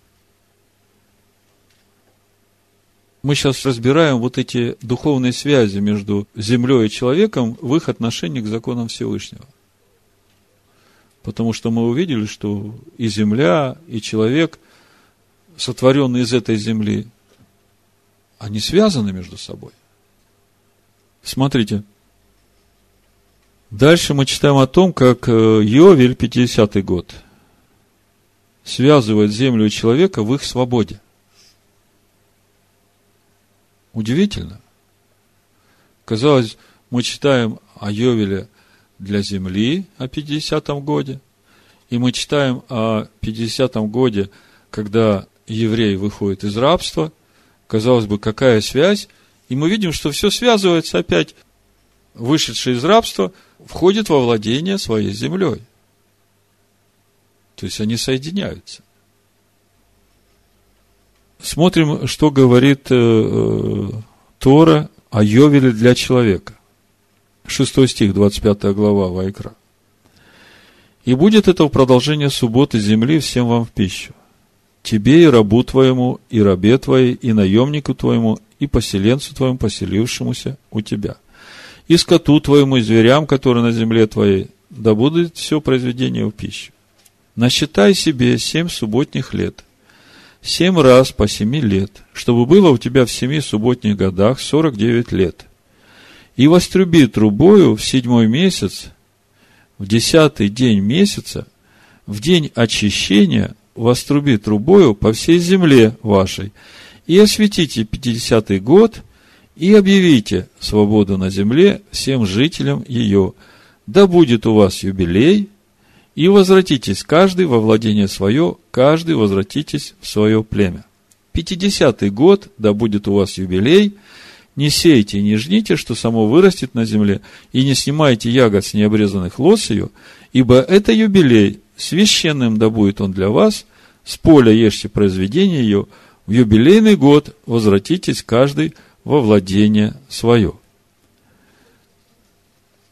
Мы сейчас разбираем вот эти духовные связи между землей и человеком в их отношении к законам Всевышнего. Потому что мы увидели, что и земля, и человек, сотворенный из этой земли, они связаны между собой. Смотрите. Дальше мы читаем о том, как э, Йовель, 50-й год, связывает землю и человека в их свободе. Удивительно. Казалось, мы читаем о Йовеле для земли о 50-м годе, и мы читаем о 50-м годе, когда еврей выходит из рабства. Казалось бы, какая связь? И мы видим, что все связывается опять. Вышедший из рабства входит во владение своей землей. То есть они соединяются. Смотрим, что говорит э, э, Тора о Йовеле для человека. 6 стих, 25 глава Вайкра. «И будет это в продолжение субботы земли всем вам в пищу. Тебе и рабу твоему, и рабе твоей, и наемнику твоему, и поселенцу твоему, поселившемуся у тебя. И скоту твоему, и зверям, которые на земле твоей, да будет все произведение в пищу. Насчитай себе семь субботних лет, семь раз по семи лет, чтобы было у тебя в семи субботних годах сорок девять лет. И воструби трубою в седьмой месяц, в десятый день месяца, в день очищения, воструби трубою по всей земле вашей, и осветите пятидесятый год, и объявите свободу на земле всем жителям ее. Да будет у вас юбилей, и возвратитесь каждый во владение свое, каждый возвратитесь в свое племя. Пятидесятый год, да будет у вас юбилей, не сейте и не жните, что само вырастет на земле, и не снимайте ягод с необрезанных лос ее, ибо это юбилей, священным да будет он для вас, с поля ешьте произведение ее, в юбилейный год возвратитесь каждый во владение свое.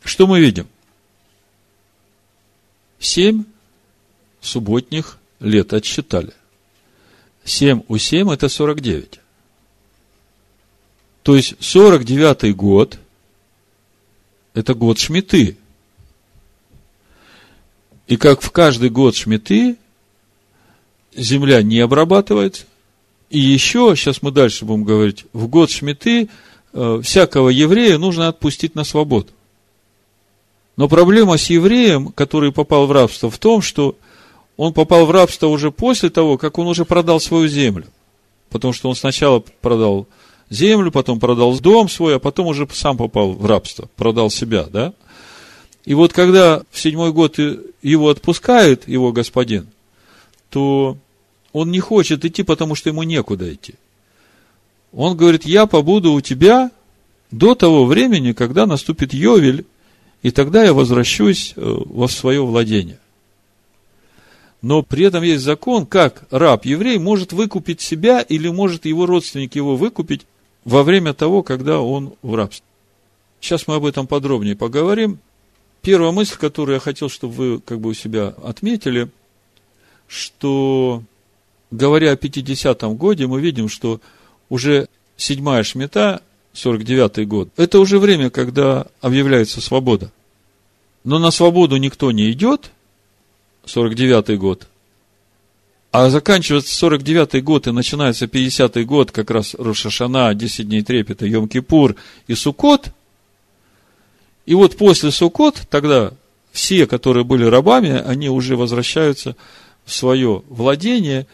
Что мы видим? Семь субботних лет отсчитали. Семь у семь – это сорок девять. То есть, сорок девятый год – это год шмиты. И как в каждый год шмиты, земля не обрабатывается. И еще, сейчас мы дальше будем говорить, в год шмиты э, всякого еврея нужно отпустить на свободу. Но проблема с евреем, который попал в рабство, в том, что он попал в рабство уже после того, как он уже продал свою землю. Потому что он сначала продал землю, потом продал дом свой, а потом уже сам попал в рабство, продал себя, да? И вот когда в седьмой год его отпускает его господин, то он не хочет идти, потому что ему некуда идти. Он говорит, я побуду у тебя до того времени, когда наступит Йовель, и тогда я возвращусь э, во свое владение. Но при этом есть закон, как раб-еврей может выкупить себя или может его родственник его выкупить во время того, когда он в рабстве. Сейчас мы об этом подробнее поговорим. Первая мысль, которую я хотел, чтобы вы как бы у себя отметили, что, говоря о 50-м годе, мы видим, что уже седьмая шмета 49 год, это уже время, когда объявляется свобода. Но на свободу никто не идет, 49 год, а заканчивается 49 год и начинается 50 год, как раз Рошашана, 10 дней трепета, Йом-Кипур и Сукот. И вот после Сукот, тогда все, которые были рабами, они уже возвращаются в свое владение,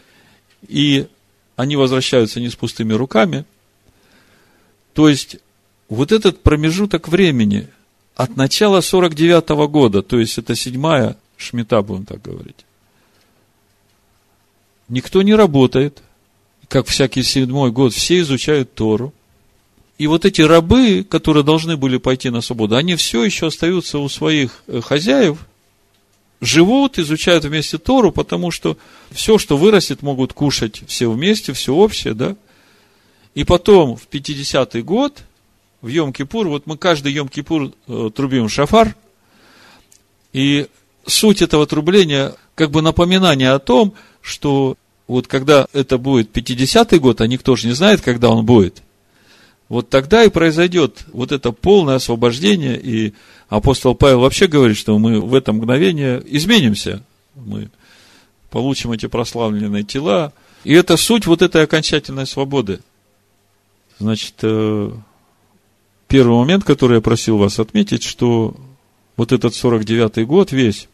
и они возвращаются не с пустыми руками, то есть, вот этот промежуток времени от начала 49 -го года, то есть это седьмая шмета, будем так говорить, никто не работает, как всякий седьмой год, все изучают Тору. И вот эти рабы, которые должны были пойти на свободу, они все еще остаются у своих э, хозяев, живут, изучают вместе Тору, потому что все, что вырастет, могут кушать все вместе, все общее, да? И потом, в 50-й год, в Йом-Кипур, вот мы каждый Йом-Кипур э, трубим шафар, и суть этого трубления, как бы напоминание о том, что вот когда это будет 50-й год, а никто же не знает, когда он будет, вот тогда и произойдет вот это полное освобождение, и апостол Павел вообще говорит, что мы в это мгновение изменимся, мы получим эти прославленные тела, и это суть вот этой окончательной свободы. Значит, э, первый момент, который я просил вас отметить, что вот этот 49-й год весь,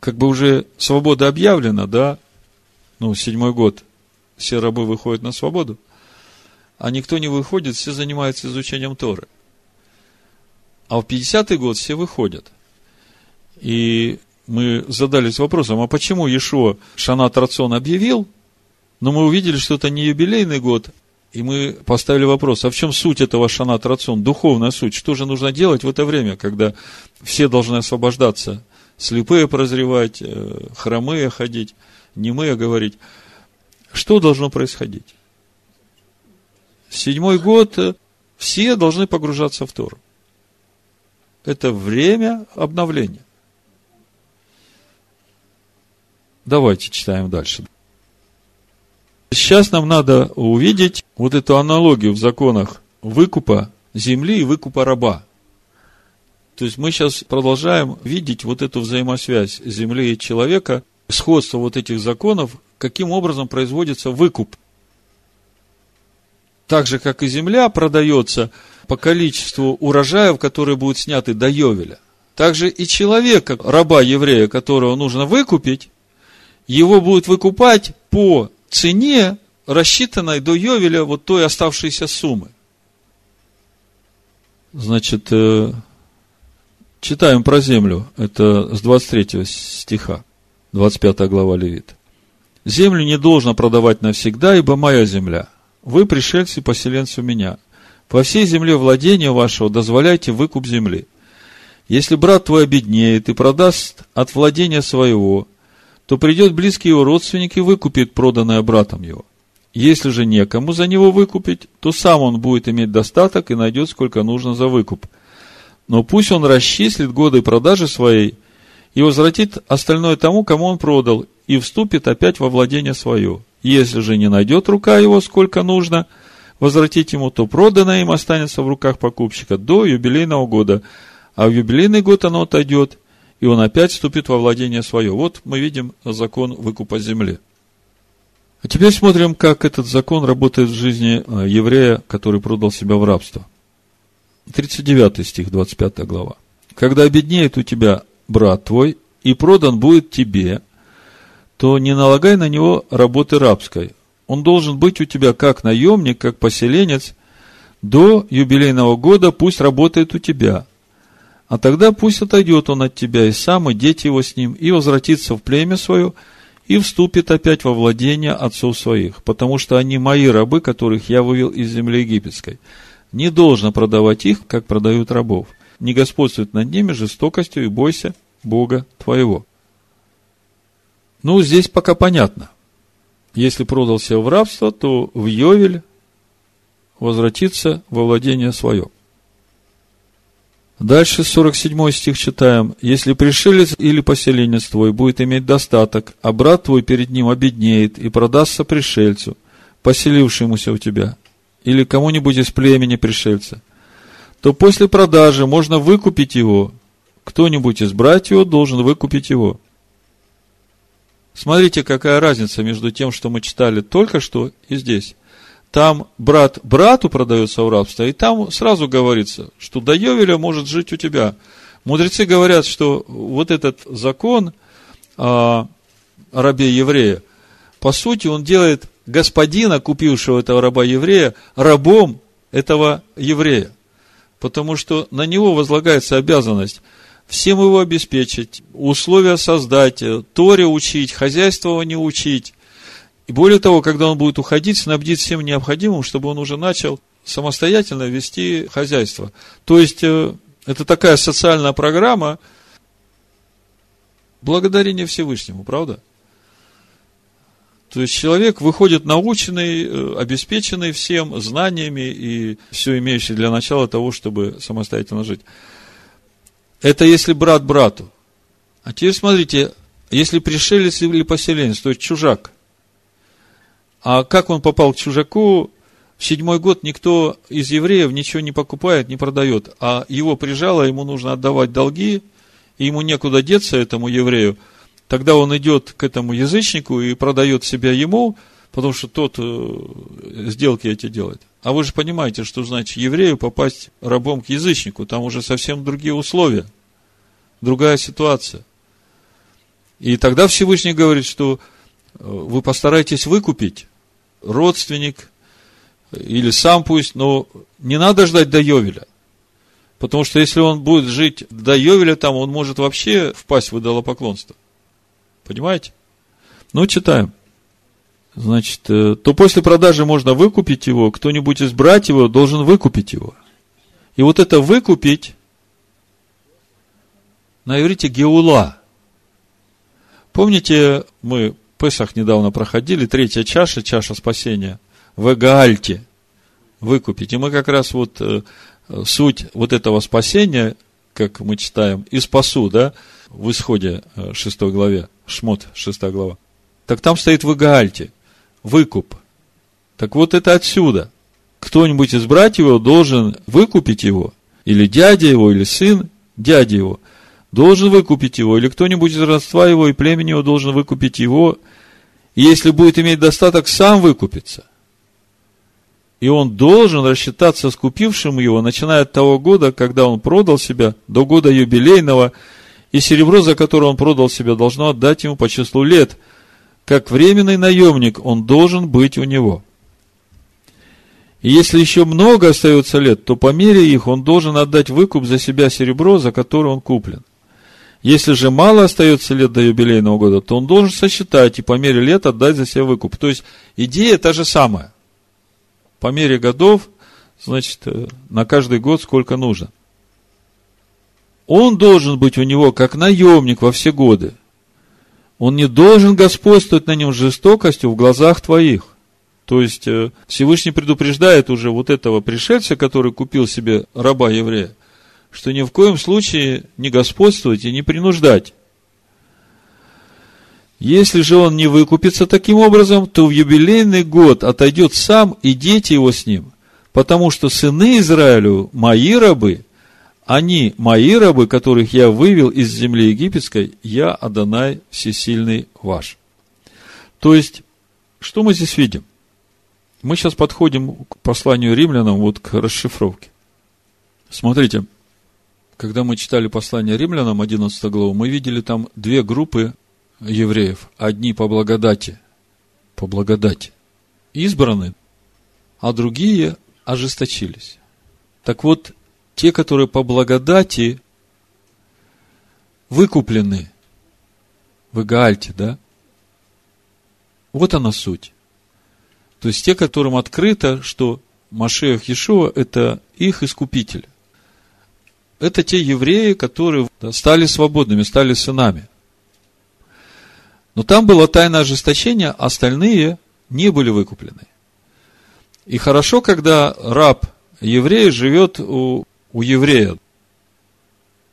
как бы уже свобода объявлена, да, ну, седьмой год, все рабы выходят на свободу, а никто не выходит, все занимаются изучением Торы. А в 50-й год все выходят. И мы задались вопросом, а почему Ешо Шанат Рацион объявил, но мы увидели, что это не юбилейный год, и мы поставили вопрос, а в чем суть этого Шанат Рацион, духовная суть? Что же нужно делать в это время, когда все должны освобождаться, слепые прозревать, э, хромые ходить, немые говорить? Что должно происходить? Седьмой год э, все должны погружаться в Тору. Это время обновления. Давайте читаем дальше. Сейчас нам надо увидеть вот эту аналогию в законах выкупа земли и выкупа раба. То есть мы сейчас продолжаем видеть вот эту взаимосвязь земли и человека, сходство вот этих законов, каким образом производится выкуп так же, как и земля продается по количеству урожаев, которые будут сняты до Йовеля. Также и человека, раба еврея, которого нужно выкупить, его будут выкупать по цене, рассчитанной до Йовеля вот той оставшейся суммы. Значит, э, читаем про землю. Это с 23 стиха, 25 глава Левит. Землю не должно продавать навсегда, ибо моя земля – вы, пришельцы, поселенцы у меня. По всей земле владения вашего дозволяйте выкуп земли. Если брат твой обеднеет и продаст от владения своего, то придет близкий его родственник и выкупит проданное братом его. Если же некому за него выкупить, то сам он будет иметь достаток и найдет, сколько нужно за выкуп. Но пусть он расчислит годы продажи своей и возвратит остальное тому, кому он продал, и вступит опять во владение свое. Если же не найдет рука его сколько нужно возвратить ему, то проданное им останется в руках покупщика до юбилейного года, а в юбилейный год оно отойдет, и он опять вступит во владение свое. Вот мы видим закон выкупа земли. А теперь смотрим, как этот закон работает в жизни э, еврея, который продал себя в рабство. 39 стих, 25 глава. Когда обеднеет у тебя брат твой, и продан будет тебе, то не налагай на него работы рабской. Он должен быть у тебя как наемник, как поселенец. До юбилейного года пусть работает у тебя. А тогда пусть отойдет он от тебя и сам, и дети его с ним, и возвратится в племя свое, и вступит опять во владение отцов своих, потому что они мои рабы, которых я вывел из земли египетской. Не должно продавать их, как продают рабов. Не господствует над ними жестокостью и бойся Бога твоего. Ну, здесь пока понятно. Если продался в рабство, то в Йовель возвратится во владение свое. Дальше 47 стих читаем. «Если пришелец или поселенец твой будет иметь достаток, а брат твой перед ним обеднеет и продастся пришельцу, поселившемуся у тебя, или кому-нибудь из племени пришельца, то после продажи можно выкупить его. Кто-нибудь из братьев должен выкупить его. Смотрите, какая разница между тем, что мы читали только что и здесь. Там брат брату продается в рабство, и там сразу говорится, что до Йовеля может жить у тебя. Мудрецы говорят, что вот этот закон о рабе еврея, по сути, он делает господина, купившего этого раба еврея, рабом этого еврея. Потому что на него возлагается обязанность всем его обеспечить, условия создать, э, Торе учить, хозяйство не учить. И более того, когда он будет уходить, снабдить всем необходимым, чтобы он уже начал самостоятельно вести хозяйство. То есть, э, это такая социальная программа благодарение Всевышнему, правда? То есть человек выходит наученный, э, обеспеченный всем знаниями и все имеющий для начала того, чтобы самостоятельно жить. Это если брат брату. А теперь смотрите, если пришелец или поселенец, то есть чужак, А как он попал к чужаку, в седьмой год никто из евреев ничего не покупает, не продает, а его прижало, ему нужно отдавать долги, и ему некуда деться, этому еврею, тогда он идет к этому язычнику и продает себя ему, потому что тот э, сделки эти делает. А вы же понимаете, что значит еврею попасть рабом к язычнику, там уже совсем другие условия, другая ситуация. И тогда Всевышний говорит, что э, вы постарайтесь выкупить родственник или сам пусть, но не надо ждать до Йовеля. Потому что если он будет жить до Йовеля, там он может вообще впасть в идолопоклонство. Понимаете? Ну, читаем. Значит, э, то после продажи можно выкупить его, кто-нибудь из братьев должен выкупить его. И вот это выкупить на иврите геула. Помните, мы Песах недавно проходили, третья чаша, чаша спасения, в Эгаальте выкупить. И мы как раз вот э, суть вот этого спасения, как мы читаем, и спасу, да, в исходе 6 э, главе, Шмот 6 глава. Так там стоит в Игаальте, выкуп. Так вот это отсюда. Кто-нибудь из братьев его должен выкупить его, или дядя его, или сын дяди его, должен выкупить его, или кто-нибудь из родства его и племени его должен выкупить его, и если будет иметь достаток, сам выкупится и он должен рассчитаться с купившим его, начиная от того года, когда он продал себя, до года юбилейного, и серебро, за которое он продал себя, должно отдать ему по числу лет. Как временный наемник он должен быть у него. И если еще много остается лет, то по мере их он должен отдать выкуп за себя серебро, за которое он куплен. Если же мало остается лет до юбилейного года, то он должен сосчитать и по мере лет отдать за себя выкуп. То есть идея та же самая по мере годов, значит, э, на каждый год сколько нужно. Он должен быть у него как наемник во все годы. Он не должен господствовать на нем жестокостью в глазах твоих. То есть, э, Всевышний предупреждает уже вот этого пришельца, который купил себе раба еврея, что ни в коем случае не господствовать и не принуждать. Если же он не выкупится таким образом, то в юбилейный год отойдет сам и дети его с ним, потому что сыны Израилю мои рабы, они мои рабы, которых я вывел из земли египетской, я Адонай всесильный ваш. То есть, что мы здесь видим? Мы сейчас подходим к посланию римлянам, вот к расшифровке. Смотрите, когда мы читали послание римлянам, 11 главу, мы видели там две группы евреев, одни по благодати, по благодати, избраны, а другие ожесточились. Так вот, те, которые по благодати выкуплены в Игаальте, да, вот она суть. То есть те, которым открыто, что Машех Иешуа – это их искупитель. Это те евреи, которые стали свободными, стали сынами. Но там было тайное ожесточение, а остальные не были выкуплены. И хорошо, когда раб еврей живет у, у еврея.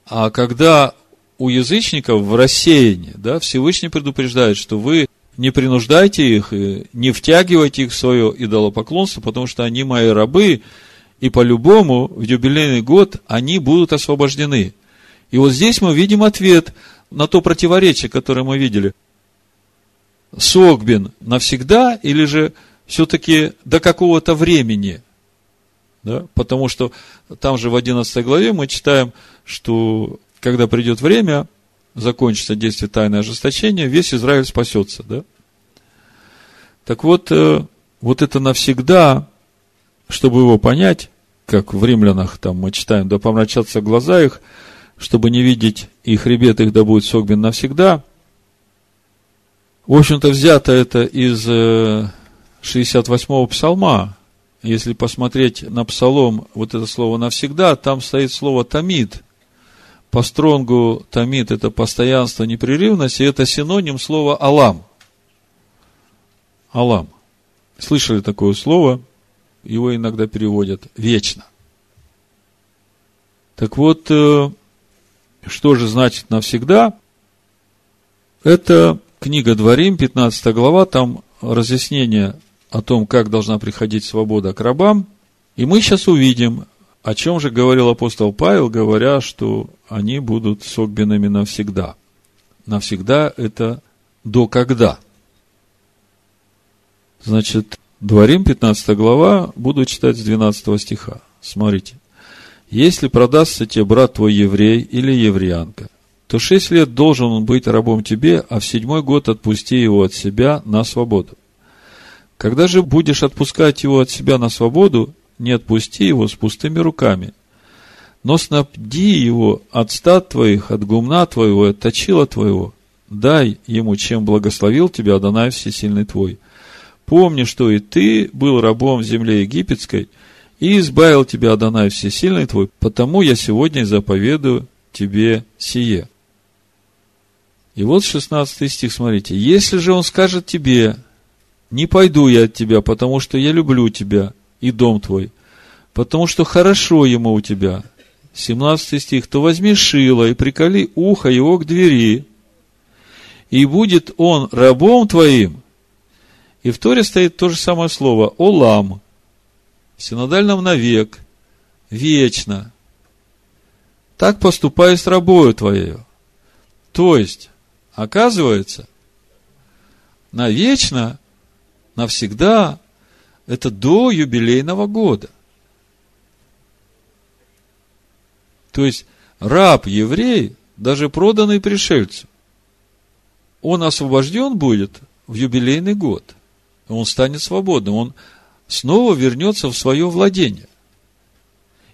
А когда у язычников в рассеянии, да, Всевышний предупреждает, что вы не принуждайте их, не втягивайте их в свое идолопоклонство, потому что они мои рабы, и по-любому в юбилейный год они будут освобождены. И вот здесь мы видим ответ на то противоречие, которое мы видели – Согбин навсегда или же все-таки до какого-то времени? Да? Потому что там же в 11 главе мы читаем, что когда придет время, закончится действие тайное ожесточения, весь Израиль спасется. Да? Так вот, э, вот это навсегда, чтобы его понять, как в римлянах там мы читаем, да помрачатся глаза их, чтобы не видеть их хребет их, да будет согбен навсегда, в общем-то, взято это из 68-го э, псалма. Если посмотреть на псалом, вот это слово «навсегда», там стоит слово «тамид». По стронгу «тамид» – это постоянство, непрерывность, и это синоним слова «алам». «Алам». Слышали такое слово? Его иногда переводят «вечно». Так вот, э, что же значит навсегда? Это Книга Дворим, 15 глава, там разъяснение о том, как должна приходить свобода к рабам. И мы сейчас увидим, о чем же говорил апостол Павел, говоря, что они будут согбенными навсегда. Навсегда это до когда? Значит, Дворим, 15 глава, буду читать с 12 стиха. Смотрите. Если продастся тебе брат твой еврей или евреянка, то шесть лет должен он быть рабом тебе, а в седьмой год отпусти его от себя на свободу. Когда же будешь отпускать его от себя на свободу, не отпусти его с пустыми руками, но снабди его от стад твоих, от гумна твоего, от точила твоего. Дай ему, чем благословил тебя Адонай Всесильный твой. Помни, что и ты был рабом в земле египетской, и избавил тебя Адонай Всесильный твой, потому я сегодня заповедую тебе сие. И вот 16 стих, смотрите. Если же он скажет тебе, не пойду я от тебя, потому что я люблю тебя и дом твой, потому что хорошо ему у тебя. 17 стих. То возьми шило и приколи ухо его к двери, и будет он рабом твоим. И в Торе стоит то же самое слово «олам», в синодальном навек, вечно. Так поступай с рабою твоею. То есть, Оказывается, навечно, навсегда, это до юбилейного года. То есть, раб-еврей, даже проданный пришельцу, он освобожден будет в юбилейный год. Он станет свободным, он снова вернется в свое владение.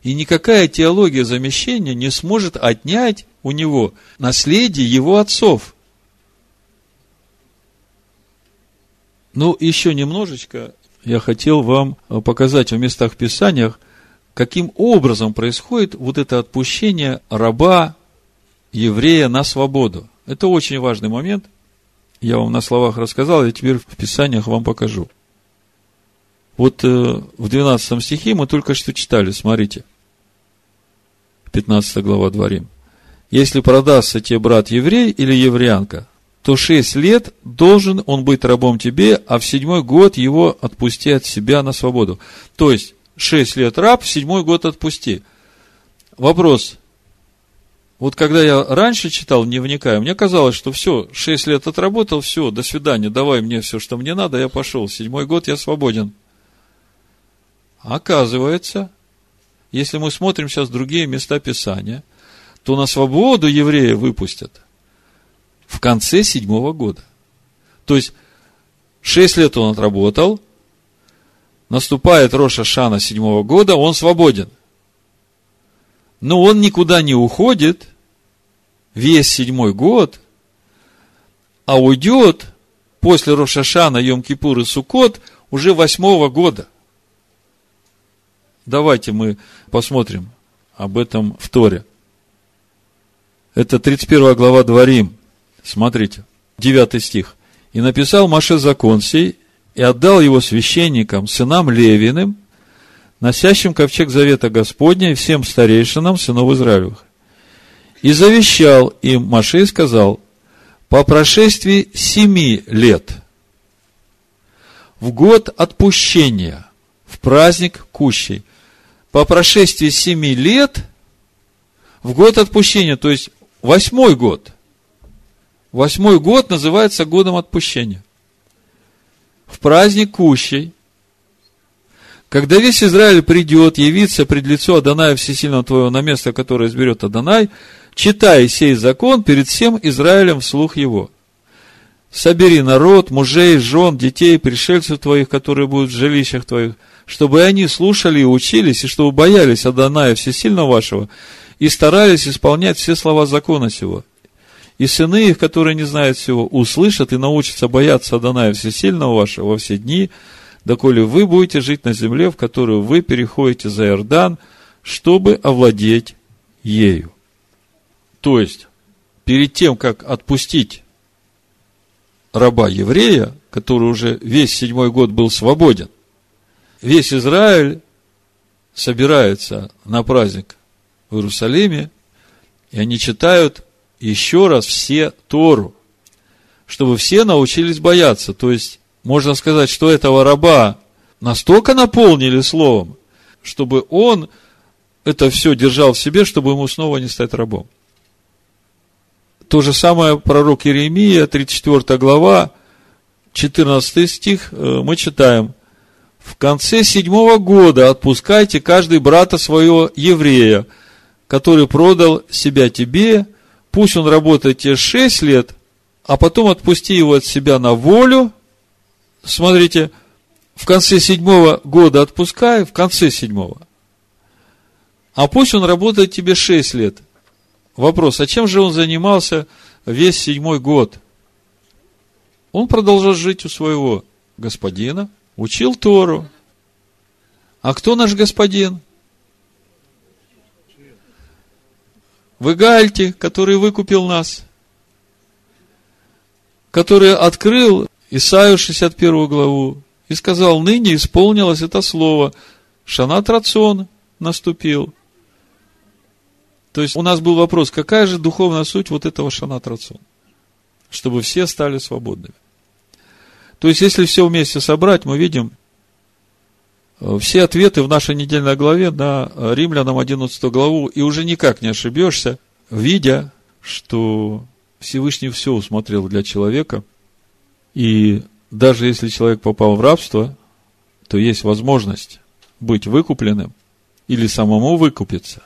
И никакая теология замещения не сможет отнять у него наследие его отцов – Ну, еще немножечко я хотел вам э, показать в местах Писаниях, каким образом происходит вот это отпущение раба, еврея на свободу. Это очень важный момент. Я вам на словах рассказал, я теперь в Писаниях вам покажу. Вот э, в 12 стихе мы только что читали, смотрите. 15 глава Дворим. Если продастся тебе брат еврей или евреянка, то шесть лет должен он быть рабом тебе, а в седьмой год его отпусти от себя на свободу. То есть, шесть лет раб, в седьмой год отпусти. Вопрос. Вот когда я раньше читал, не вникая, мне казалось, что все, шесть лет отработал, все, до свидания, давай мне все, что мне надо, я пошел. Седьмой год я свободен. Оказывается, если мы смотрим сейчас другие места Писания, то на свободу еврея выпустят в конце седьмого года. То есть, шесть лет он отработал, наступает Роша Шана седьмого года, он свободен. Но он никуда не уходит весь седьмой год, а уйдет после Рошашана, Йом-Кипур и Сукот уже восьмого года. Давайте мы посмотрим об этом в Торе. Это 31 глава Дворим. Смотрите, 9 стих. «И написал Маше закон сей, и отдал его священникам, сынам Левиным, носящим ковчег завета Господня и всем старейшинам сынов Израилевых. И завещал им Маше и сказал, по прошествии семи лет, в год отпущения, в праздник кущей, по прошествии семи лет, в год отпущения, то есть восьмой год, Восьмой год называется годом отпущения. В праздник Кущей, когда весь Израиль придет, явиться пред лицо Адоная Всесильного твоего на место, которое изберет Адонай, читай сей закон перед всем Израилем вслух его. Собери народ, мужей, жен, детей, пришельцев твоих, которые будут в жилищах твоих, чтобы они слушали и учились, и чтобы боялись Адоная Всесильного вашего, и старались исполнять все слова закона сего и сыны их, которые не знают всего, услышат и научатся бояться Адоная Всесильного вашего во все дни, доколе вы будете жить на земле, в которую вы переходите за Иордан, чтобы овладеть ею. То есть, перед тем, как отпустить раба еврея, который уже весь седьмой год был свободен, весь Израиль собирается на праздник в Иерусалиме, и они читают еще раз все Тору, чтобы все научились бояться. То есть, можно сказать, что этого раба настолько наполнили словом, чтобы он это все держал в себе, чтобы ему снова не стать рабом. То же самое пророк Иеремия, 34 глава, 14 стих, э, мы читаем. В конце седьмого года отпускайте каждый брата своего еврея, который продал себя тебе, пусть он работает тебе шесть лет, а потом отпусти его от себя на волю. Смотрите, в конце седьмого года отпускай, в конце седьмого. А пусть он работает тебе шесть лет. Вопрос, а чем же он занимался весь седьмой год? Он продолжал жить у своего господина, учил Тору. А кто наш господин? Вы Гальте, который выкупил нас, который открыл Исаию 61 главу и сказал, ныне исполнилось это слово, Шанат Рацион наступил. То есть у нас был вопрос, какая же духовная суть вот этого Шанат Рацион? Чтобы все стали свободными. То есть, если все вместе собрать, мы видим все ответы в нашей недельной главе на э, Римлянам 11 главу, и уже никак не ошибешься, видя, что Всевышний все усмотрел для человека, и даже если человек попал в рабство, то есть возможность быть выкупленным или самому выкупиться.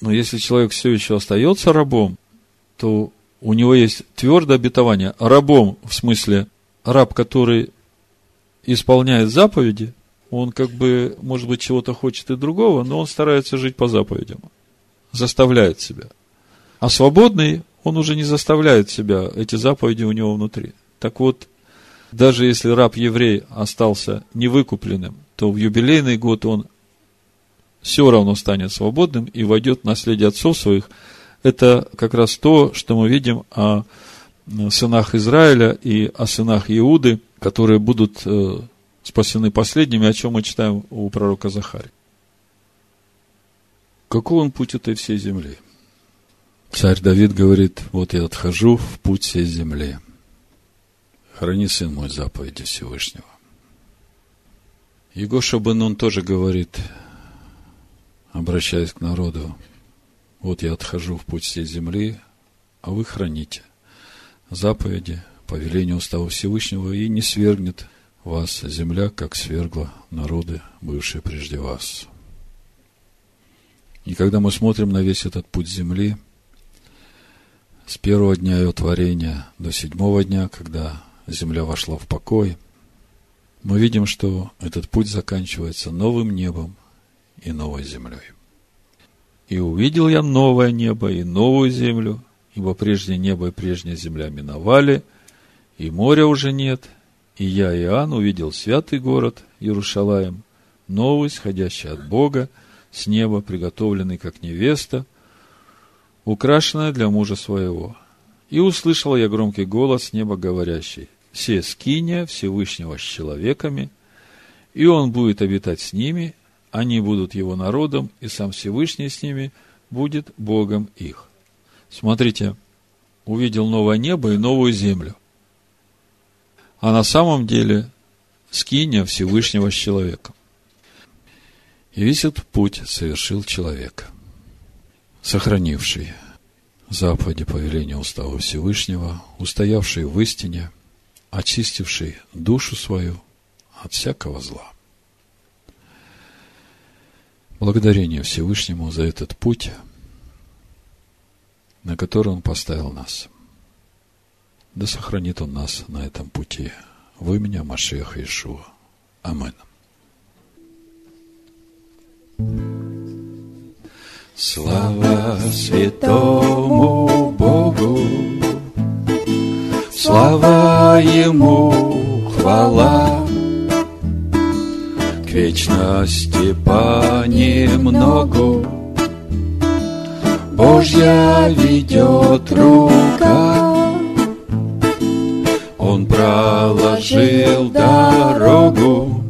Но если человек все еще остается рабом, то у него есть твердое обетование. Рабом в смысле раб, который исполняет заповеди, он как бы, может быть, чего-то хочет и другого, но он старается жить по заповедям, заставляет себя. А свободный, он уже не заставляет себя, эти заповеди у него внутри. Так вот, даже если раб-еврей остался невыкупленным, то в юбилейный год он все равно станет свободным и войдет в наследие отцов своих. Это как раз то, что мы видим о сынах Израиля и о сынах Иуды, которые будут э, спасены последними, о чем мы читаем у пророка Захари. Каков он путь этой всей земли? Царь Давид говорит, вот я отхожу в путь всей земли. Храни, сын мой, заповеди Всевышнего. Егоша Бенун тоже говорит, обращаясь к народу, вот я отхожу в путь всей земли, а вы храните заповеди, повеления устава Всевышнего, и не свергнет вас земля, как свергла народы, бывшие прежде вас. И когда мы смотрим на весь этот путь земли, с первого дня ее творения до седьмого дня, когда земля вошла в покой, мы видим, что этот путь заканчивается новым небом и новой землей. И увидел я новое небо и новую землю, ибо прежнее небо и прежняя земля миновали, и моря уже нет, и я, Иоанн, увидел святый город Иерушалаем, новый, сходящий от Бога, с неба, приготовленный как невеста, украшенная для мужа своего. И услышал я громкий голос неба, говорящий, «Се скиния Всевышнего с человеками, и он будет обитать с ними, они будут его народом, и сам Всевышний с ними будет Богом их». Смотрите, увидел новое небо и новую землю. А на самом деле скиния Всевышнего с человеком. И весь этот путь совершил человек, сохранивший заповеди повеления устава Всевышнего, устоявший в истине, очистивший душу свою от всякого зла. Благодарение Всевышнему за этот путь – на который Он поставил нас. Да сохранит Он нас на этом пути. В имя Машеха Ишуа. Амин. Слава святому Богу, слава Ему, хвала, к вечности понемногу Божья ведет рука. Проложил дорогу,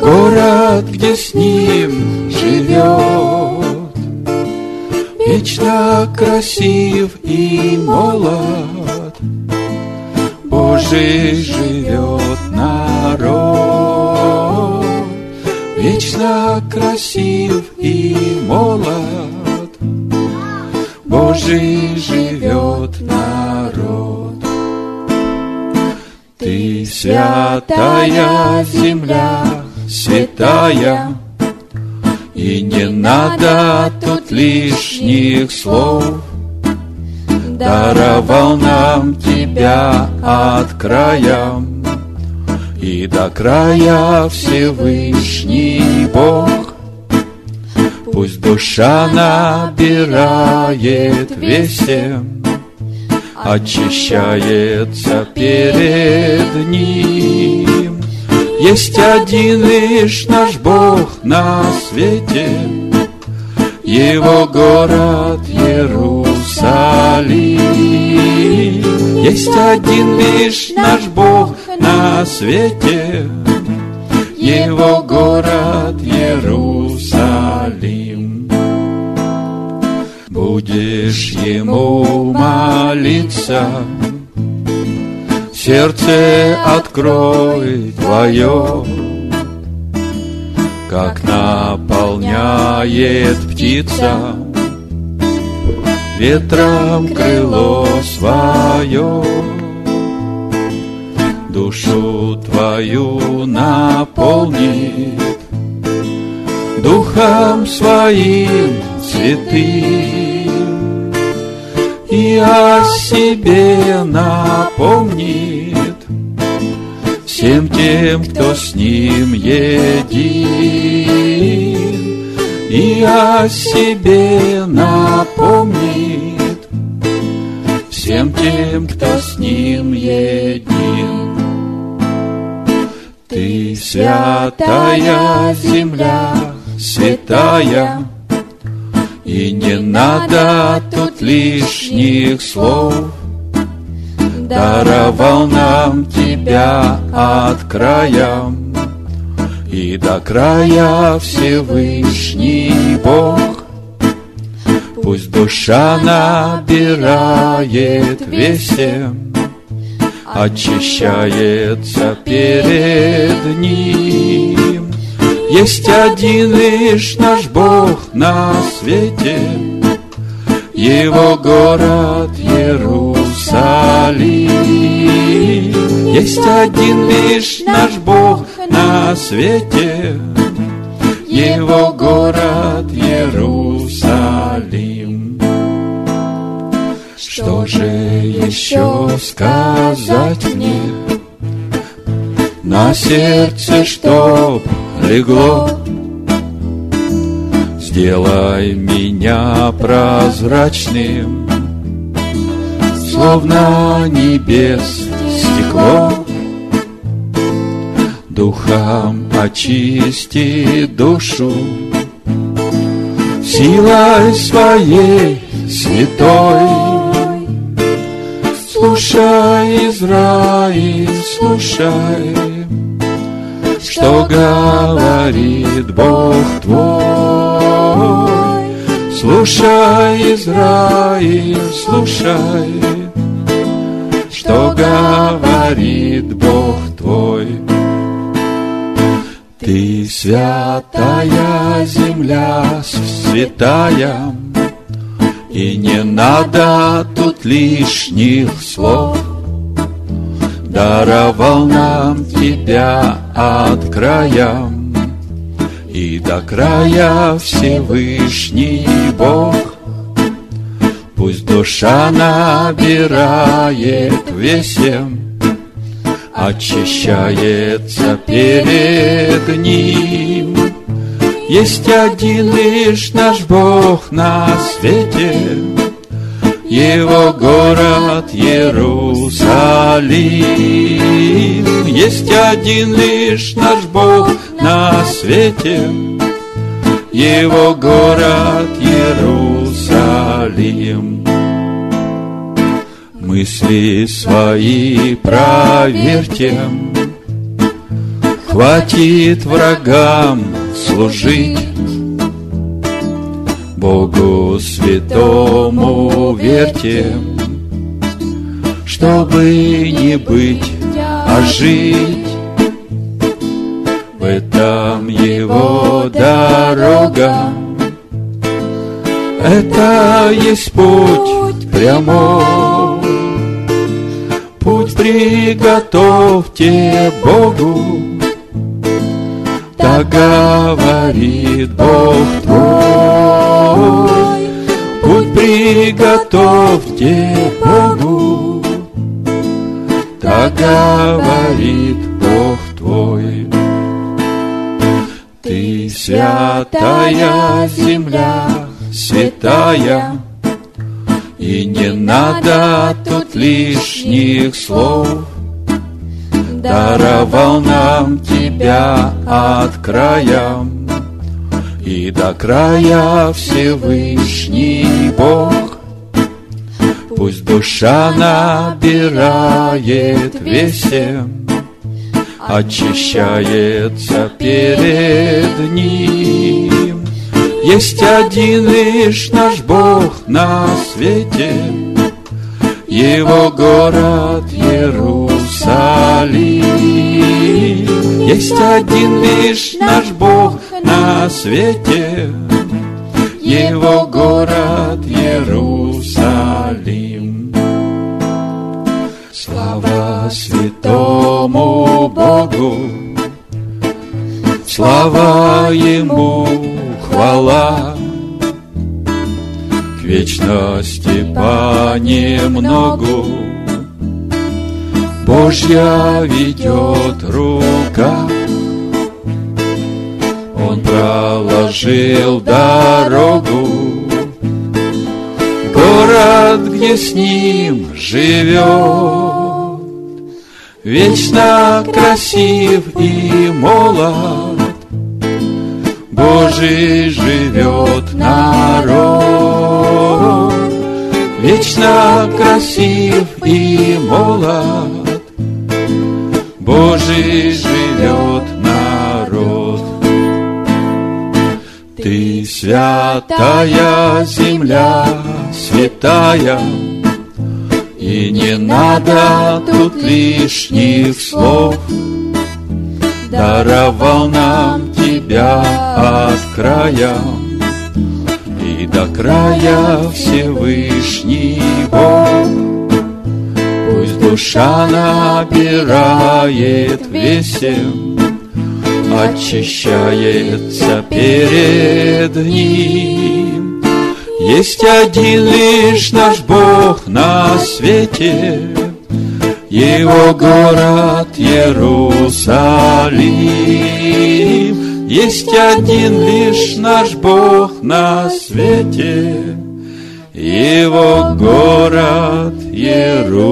город, где с ним живет. Вечно красив и молод, Божий живет народ, Вечно красив и молод, Божий святая земля, святая, И не надо тут лишних слов, Даровал нам тебя от края И до края Всевышний Бог. Пусть душа набирает весем Очищается перед Ним Есть один лишь наш Бог на свете Его город Иерусалим. Есть один лишь наш Бог на свете, Его город Иерусалим. Будешь Ему молиться, Сердце открой твое, Как наполняет птица. Ветром крыло свое, душу твою наполнит духом своим святым и о себе напомнит всем тем, кто с ним един и о себе напомнит всем тем, кто с ним един. Ты святая земля, святая, надо тут лишних слов. Даровал нам тебя от края и до края Всевышний Бог. Пусть душа набирает весем, Очищается перед Ним. Есть один лишь наш Бог на свете, Его город Иерусалим. Есть один лишь наш Бог на свете, Его город Иерусалим. Что же еще сказать мне на сердце, чтоб легло? Сделай меня прозрачным, словно небес стекло. Духом очисти душу Силой своей святой Слушай, Израиль, слушай Что говорит Бог твой Слушай, Израиль, слушай Что говорит Бог твой ты святая земля, святая, И не надо тут лишних слов. Даровал нам тебя от края, И до края Всевышний Бог. Пусть душа набирает весем, очищается перед Ним. Есть один лишь наш Бог на свете, Его город Иерусалим. Есть один лишь наш Бог на свете, Его город Иерусалим. Мысли свои проверьте, Хватит врагам служить, Богу святому верьте, Чтобы не быть а жить в этом его дорога. Это есть путь прямой, путь приготовьте Богу, так говорит Бог твой. Путь приготовьте Богу, так говорит Бог твой. Святая земля, святая, И не надо тут лишних слов. Даровал нам тебя от края, И до края Всевышний Бог. Пусть душа набирает весем, очищается перед Ним. Есть один лишь наш Бог на свете, Его город Иерусалим. Есть один лишь наш Бог на свете, Его город Иерусалим. Богу, слава Ему, хвала, к вечности понемногу Божья ведет рука. Он проложил дорогу, город, где с ним живет. Вечно красив и молод, Божий живет народ. Вечно красив и молод, Божий живет народ. Ты святая земля, святая, И не надо тут лишних слов. Даровал нам тебя от края, И до края Всевышний Бог. Пусть душа набирает весем, очищается перед Ним. Есть один лишь наш Бог на свете, Его город Иерусалим. Есть один лишь наш Бог на свете, Его город Иерусалим.